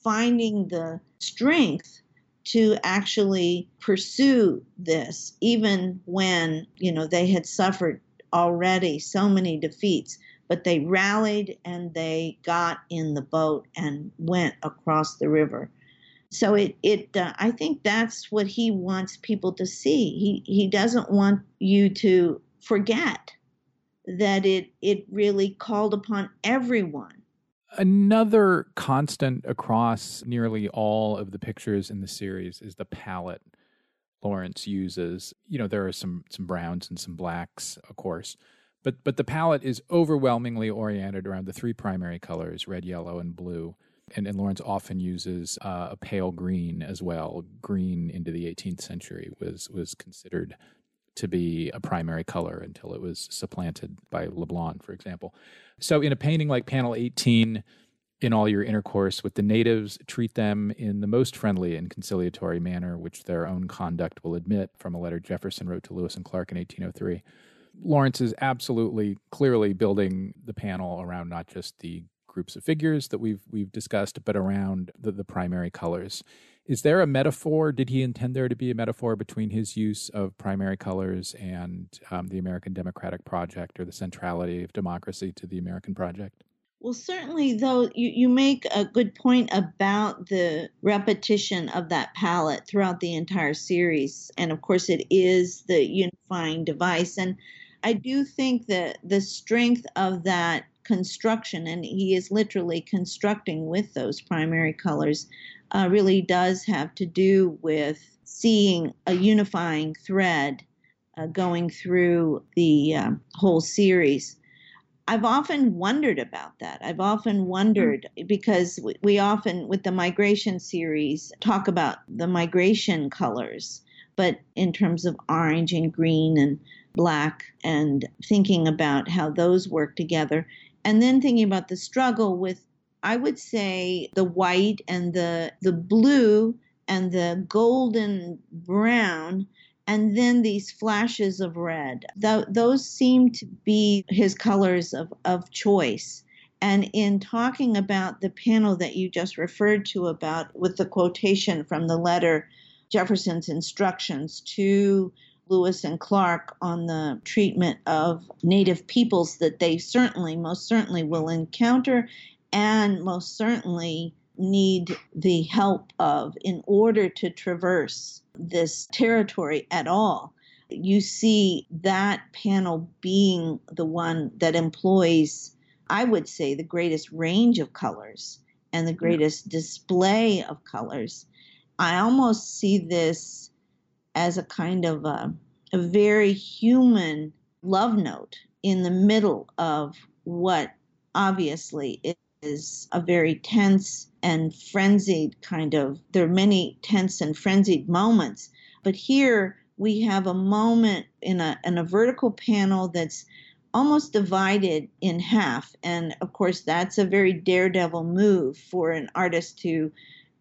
finding the strength to actually pursue this, even when, you know, they had suffered already so many defeats. But they rallied and they got in the boat and went across the river. So it, it uh, I think that's what he wants people to see. He, he doesn't want you to forget that it it really called upon everyone. Another constant across nearly all of the pictures in the series is the palette Lawrence uses. You know, there are some some browns and some blacks, of course, but but the palette is overwhelmingly oriented around the three primary colors: red, yellow, and blue. And, and Lawrence often uses uh, a pale green as well. Green into the 18th century was was considered to be a primary color until it was supplanted by Le Blon, for example. So, in a painting like panel 18, in all your intercourse with the natives, treat them in the most friendly and conciliatory manner, which their own conduct will admit, from a letter Jefferson wrote to Lewis and Clark in 1803. Lawrence is absolutely clearly building the panel around not just the groups of figures that we've we've discussed, but around the, the primary colors. Is there a metaphor? Did he intend there to be a metaphor between his use of primary colors and um, the American Democratic Project or the centrality of democracy to the American project? Well, certainly, though, you, you make a good point about the repetition of that palette throughout the entire series. And of course, it is the unifying device. And I do think that the strength of that construction, and he is literally constructing with those primary colors, uh, really does have to do with seeing a unifying thread uh, going through the uh, whole series. I've often wondered about that. I've often wondered because we, we often, with the migration series, talk about the migration colors, but in terms of orange and green and black, and thinking about how those work together, and then thinking about the struggle with I would say the white and the the blue and the golden brown and then these flashes of red. Th- those seem to be his colors of, of choice. And in talking about the panel that you just referred to about with the quotation from the letter Jefferson's instructions to Lewis and Clark on the treatment of Native peoples that they certainly, most certainly, will encounter and most certainly need the help of in order to traverse this territory at all. You see that panel being the one that employs, I would say, the greatest range of colors and the greatest display of colors. I almost see this as a kind of a, a very human love note in the middle of what obviously is a very tense and frenzied kind of there are many tense and frenzied moments. But here we have a moment in a in a vertical panel that's almost divided in half. And of course that's a very daredevil move for an artist to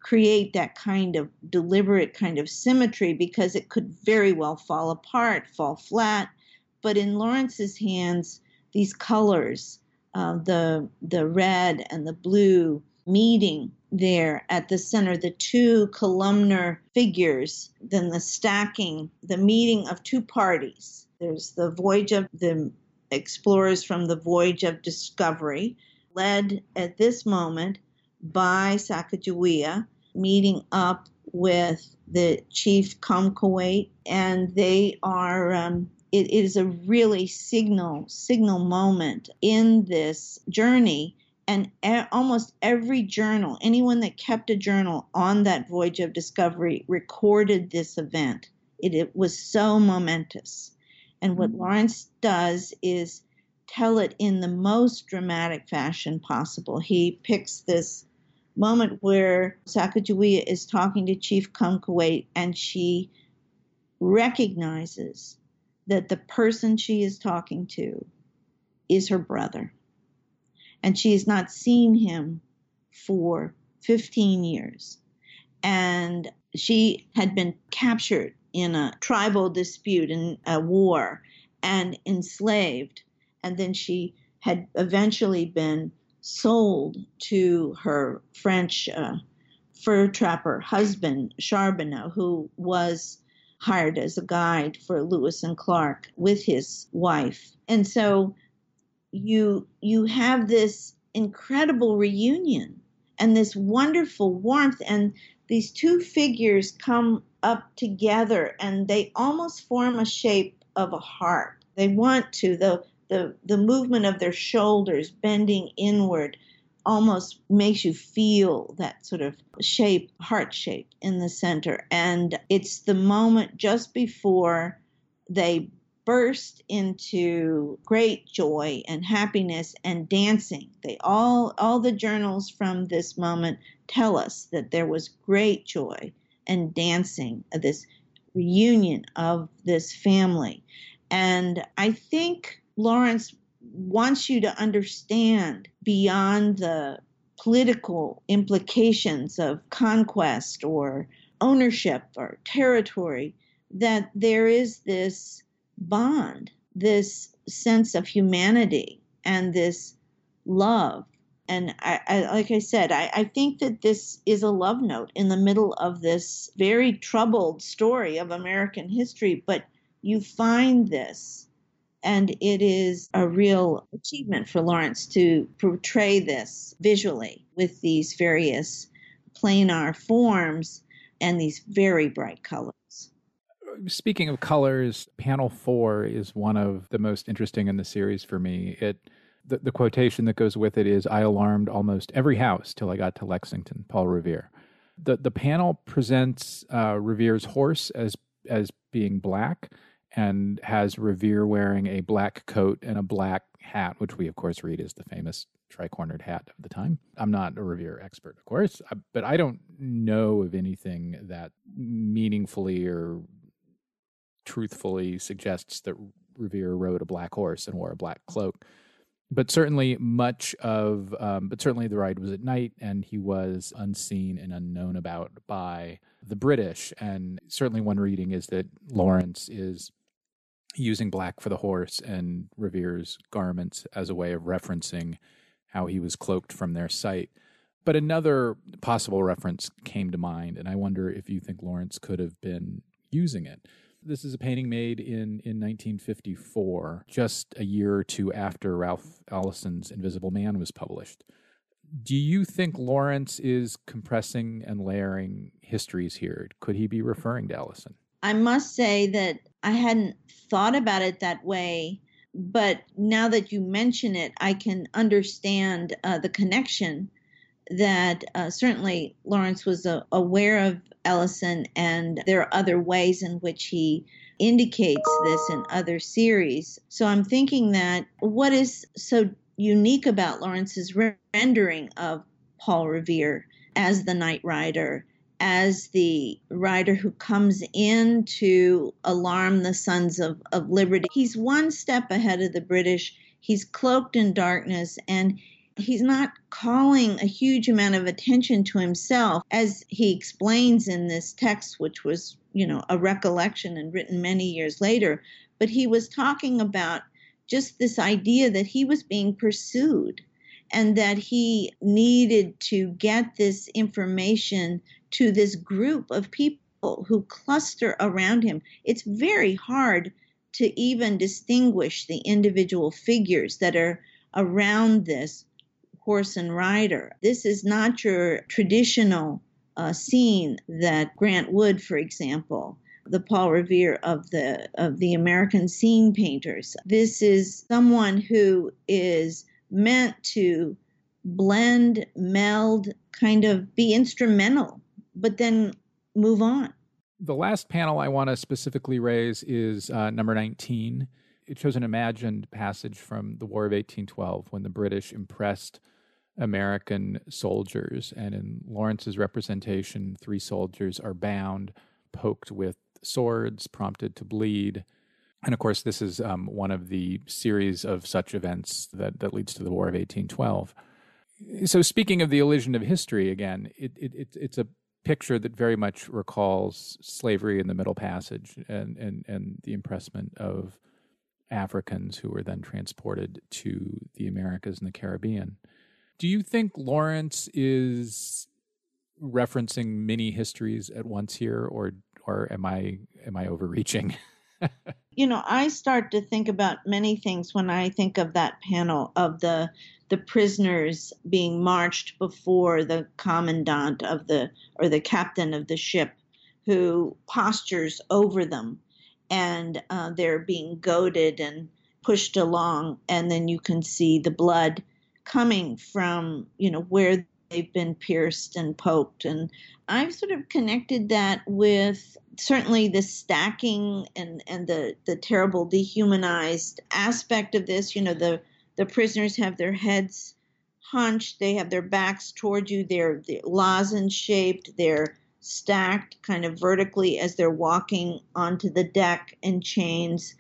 create that kind of deliberate kind of symmetry because it could very well fall apart fall flat but in lawrence's hands these colors uh, the the red and the blue meeting there at the center, the two columnar figures, then the stacking, the meeting of two parties. There's the voyage of the explorers from the voyage of discovery, led at this moment by Sacagawea, meeting up with the chief Cameahwait, and they are um, it is a really signal signal moment in this journey. And almost every journal anyone that kept a journal on that voyage of discovery recorded this event. It, it was so momentous. And what mm-hmm. lawrence does is tell it in the most dramatic fashion possible. He picks this moment where Sacagawea is talking to Chief Cameahwait and she recognizes that the person she is talking to is her brother. And she has not seen him for 15 years. And she had been captured in a tribal dispute in a war and enslaved. And then she had eventually been sold to her French uh, fur trapper husband, Charbonneau, who was hired as a guide for Lewis and Clark with his wife. And so you you have this incredible reunion and this wonderful warmth and these two figures come up together and they almost form a shape of a heart. They want to the the the movement of their shoulders bending inward almost makes you feel that sort of shape, heart shape in the center. And it's the moment just before they burst into great joy and happiness and dancing. They all all the journals from this moment tell us that there was great joy and dancing, this reunion of this family. And I think Lawrence wants you to understand beyond the political implications of conquest or ownership or territory that there is this bond, this sense of humanity, and this love. And I, I, like I said, I, I think that this is a love note in the middle of this very troubled story of American history. But you find this and it is a real achievement for Lawrence to portray this visually with these various planar forms and these very bright colors. Speaking of colors, panel four is one of the most interesting in the series for me. It the, the quotation that goes with it is I alarmed almost every house till I got to Lexington, Paul Revere. The the panel presents uh, Revere's horse as as being black, and has Revere wearing a black coat and a black hat, which we, of course, read as the famous tri-cornered hat of the time. I'm not a Revere expert, of course, uh, but I don't know of anything that meaningfully or truthfully suggests that Revere rode a black horse and wore a black cloak. But certainly, much of, um, but certainly the ride was at night, and he was unseen and unknown about by the British. And certainly, one reading is that Lawrence is using black for the horse and Revere's garments as a way of referencing how he was cloaked from their sight. But another possible reference came to mind, and I wonder if you think Lawrence could have been using it. This is a painting made in, in 1954, just a year or two after Ralph Ellison's Invisible Man was published. Do you think Lawrence is compressing and layering histories here? Could he be referring to Ellison? I must say that I hadn't thought about it that way, but now that you mention it, I can understand uh, the connection that uh, certainly Lawrence was uh, aware of Ellison, and there are other ways in which he indicates this in other series. So I'm thinking that what is so unique about Lawrence's rendering of Paul Revere as the Night Rider, as the rider who comes in to alarm the Sons of, of Liberty. He's one step ahead of the British. He's cloaked in darkness and he's not calling a huge amount of attention to himself as he explains in this text which was you know a recollection and written many years later but he was talking about just this idea that he was being pursued and that he needed to get this information to this group of people who cluster around him it's very hard to even distinguish the individual figures that are around this horse and rider. This is not your traditional uh, scene that Grant Wood, for example, the Paul Revere of the of the American scene painters. This is someone who is meant to blend, meld, kind of be instrumental, but then move on. The last panel I want to specifically raise is uh, number 19. It shows an imagined passage from the War of 1812 when the British impressed American soldiers. And in Lawrence's representation, three soldiers are bound, poked with swords, prompted to bleed. And of course, this is um, one of the series of such events that, that leads to the War of 1812. So, speaking of the illusion of history, again, it, it, it, it's a picture that very much recalls slavery in the Middle Passage and, and, and the impressment of Africans who were then transported to the Americas and the Caribbean. Do you think Lawrence is referencing many histories at once here, or or am I am I overreaching? you know, I start to think about many things when I think of that panel of the the prisoners being marched before the commandant of the or the captain of the ship who postures over them and uh, they're being goaded and pushed along and then you can see the blood coming from, you know, where they've been pierced and poked. And I've sort of connected that with certainly the stacking and, and the, the terrible dehumanized aspect of this. You know, the, the prisoners have their heads hunched, they have their backs toward you, they're, they're lozenge shaped, they're stacked kind of vertically as they're walking onto the deck in chains.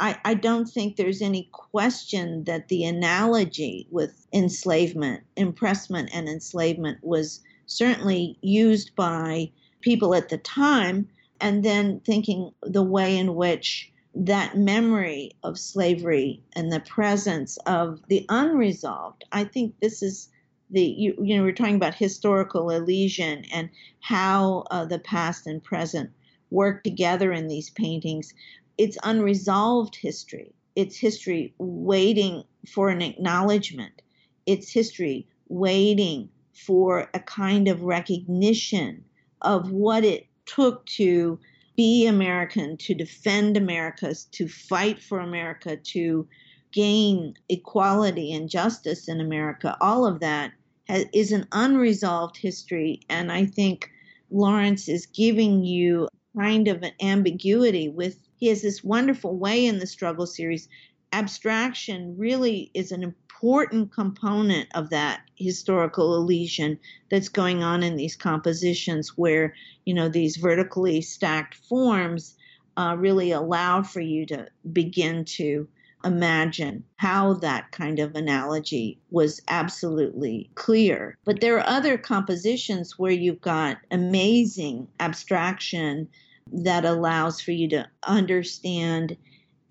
I, I don't think there's any question that the analogy with enslavement, impressment, and enslavement was certainly used by people at the time, and then thinking the way in which that memory of slavery and the presence of the unresolved. I think this is the you, you know we're talking about historical elision and how uh, the past and present work together in these paintings it's unresolved history. It's history waiting for an acknowledgement. It's history waiting for a kind of recognition of what it took to be American, to defend America, to fight for America, to gain equality and justice in America. All of that has, is an unresolved history. And I think Lawrence is giving you kind of an ambiguity with he has this wonderful way in the struggle series abstraction really is an important component of that historical elision that's going on in these compositions where you know these vertically stacked forms uh, really allow for you to begin to imagine how that kind of analogy was absolutely clear. But there are other compositions where you've got amazing abstraction that allows for you to understand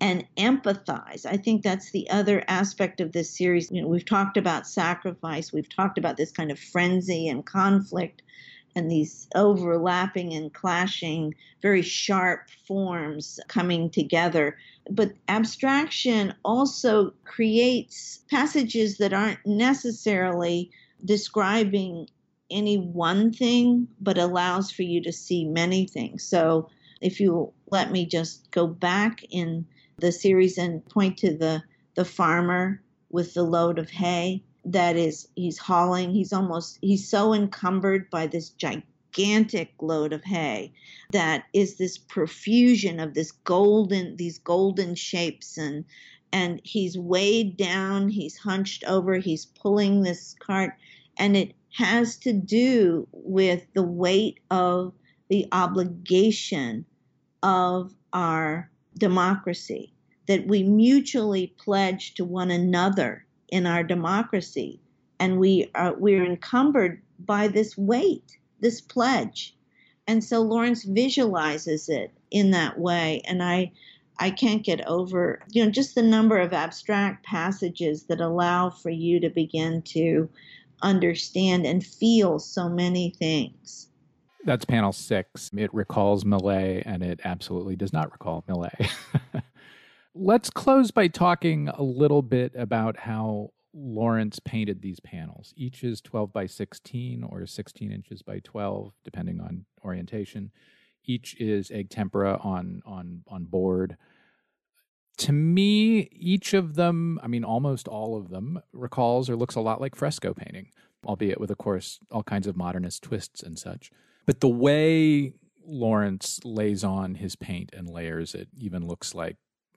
and empathize. I think that's the other aspect of this series. You know, we've talked about sacrifice, we've talked about this kind of frenzy and conflict. and these overlapping and clashing, very sharp forms coming together. But abstraction also creates passages that aren't necessarily describing any one thing, but allows for you to see many things. So if you let me just go back in the series and point to the, the farmer with the load of hay that is he's hauling. He's almost he's so encumbered by this gigantic load of hay that is this profusion of this golden these golden shapes. And and he's weighed down he's hunched over he's pulling this cart. And it has to do with the weight of the obligation of our democracy that we mutually pledge to one another in our democracy and we are we're encumbered by this weight this pledge. And so lawrence visualizes it in that way and i i can't get over you know just the number of abstract passages that allow for you to begin to understand and feel so many things that's panel six. It recalls Millet and it absolutely does not recall Millet. Let's close by talking a little bit about how Lawrence painted these panels. Each is 12 by 16 or 16 inches by 12, depending on orientation. Each is egg tempera on on on board. To me, each of them, I mean, almost all of them, recalls or looks a lot like fresco painting, albeit with, of course, all kinds of modernist twists and such. But the way Lawrence lays on his paint and layers it even looks like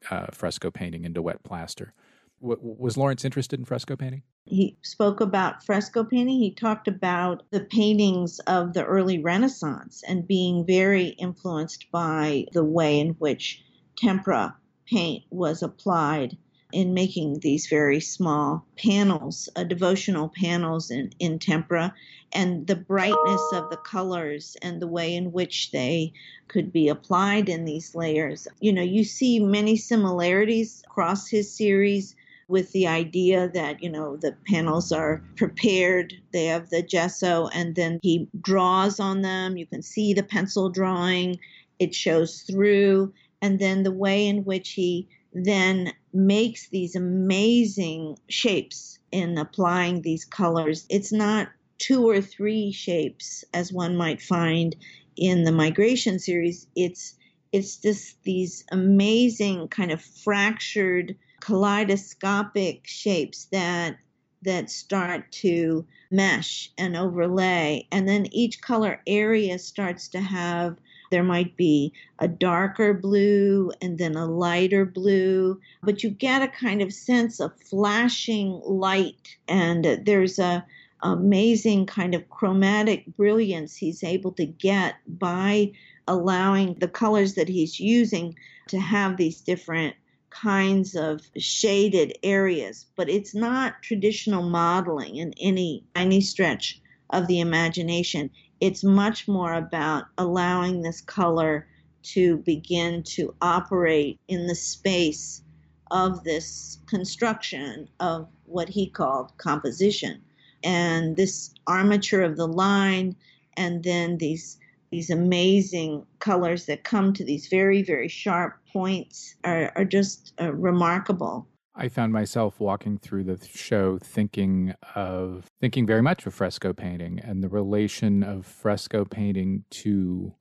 uh, fresco painting into wet plaster. W- was Lawrence interested in fresco painting? He spoke about fresco painting. He talked about the paintings of the early Renaissance and being very influenced by the way in which tempera paint was applied in making these very small panels, uh, devotional panels in, in tempera, and the brightness of the colors and the way in which they could be applied in these layers. You know, you see many similarities across his series with the idea that, you know, the panels are prepared, they have the gesso, and then he draws on them. You can see the pencil drawing, it shows through, and then the way in which he then makes these amazing shapes in applying these colors. It's not two or three shapes as one might find in the migration series. It's it's just these amazing kind of fractured kaleidoscopic shapes that that start to mesh and overlay and then each color area starts to have there might be a darker blue and then a lighter blue, but you get a kind of sense of flashing light, and there's a amazing kind of chromatic brilliance he's able to get by allowing the colors that he's using to have these different kinds of shaded areas. But it's not traditional modeling in any any stretch of the imagination it's much more about allowing this color to begin to operate in the space of this construction of what he called composition. And this armature of the line, and then these these amazing colors that come to these very very sharp points are, are just uh, remarkable I found myself walking through the show thinking of thinking very much of fresco painting and the relation of fresco painting to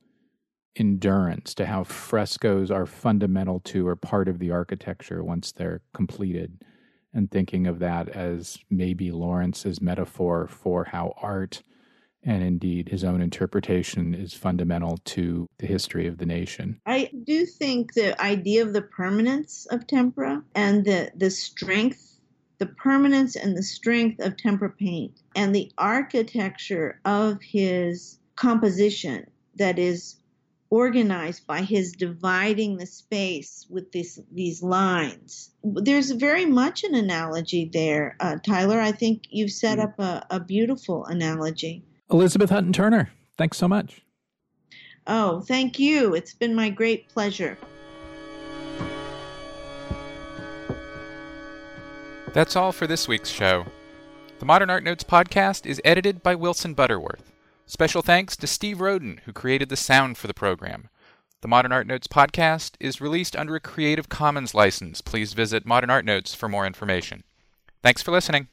endurance, to how frescoes are fundamental to or part of the architecture once they're completed, and thinking of that as maybe Lawrence's metaphor for how art and indeed his own interpretation is fundamental to the history of the nation. I do think the idea of the permanence of tempera and the, the strength, the permanence and the strength of tempera paint and the architecture of his composition that is organized by his dividing the space with this, these lines. There's very much an analogy there, uh, Tyler. I think you've set mm. up a, a beautiful analogy. Elizabeth Hutton Turner, thanks so much. Oh, thank you. It's been my great pleasure. That's all for this week's show. The Modern Art Notes podcast is edited by Wilson Butterworth. Special thanks to Steve Roden, who created the sound for the program. The Modern Art Notes podcast is released under a Creative Commons license. Please visit Modern Art Notes for more information. Thanks for listening.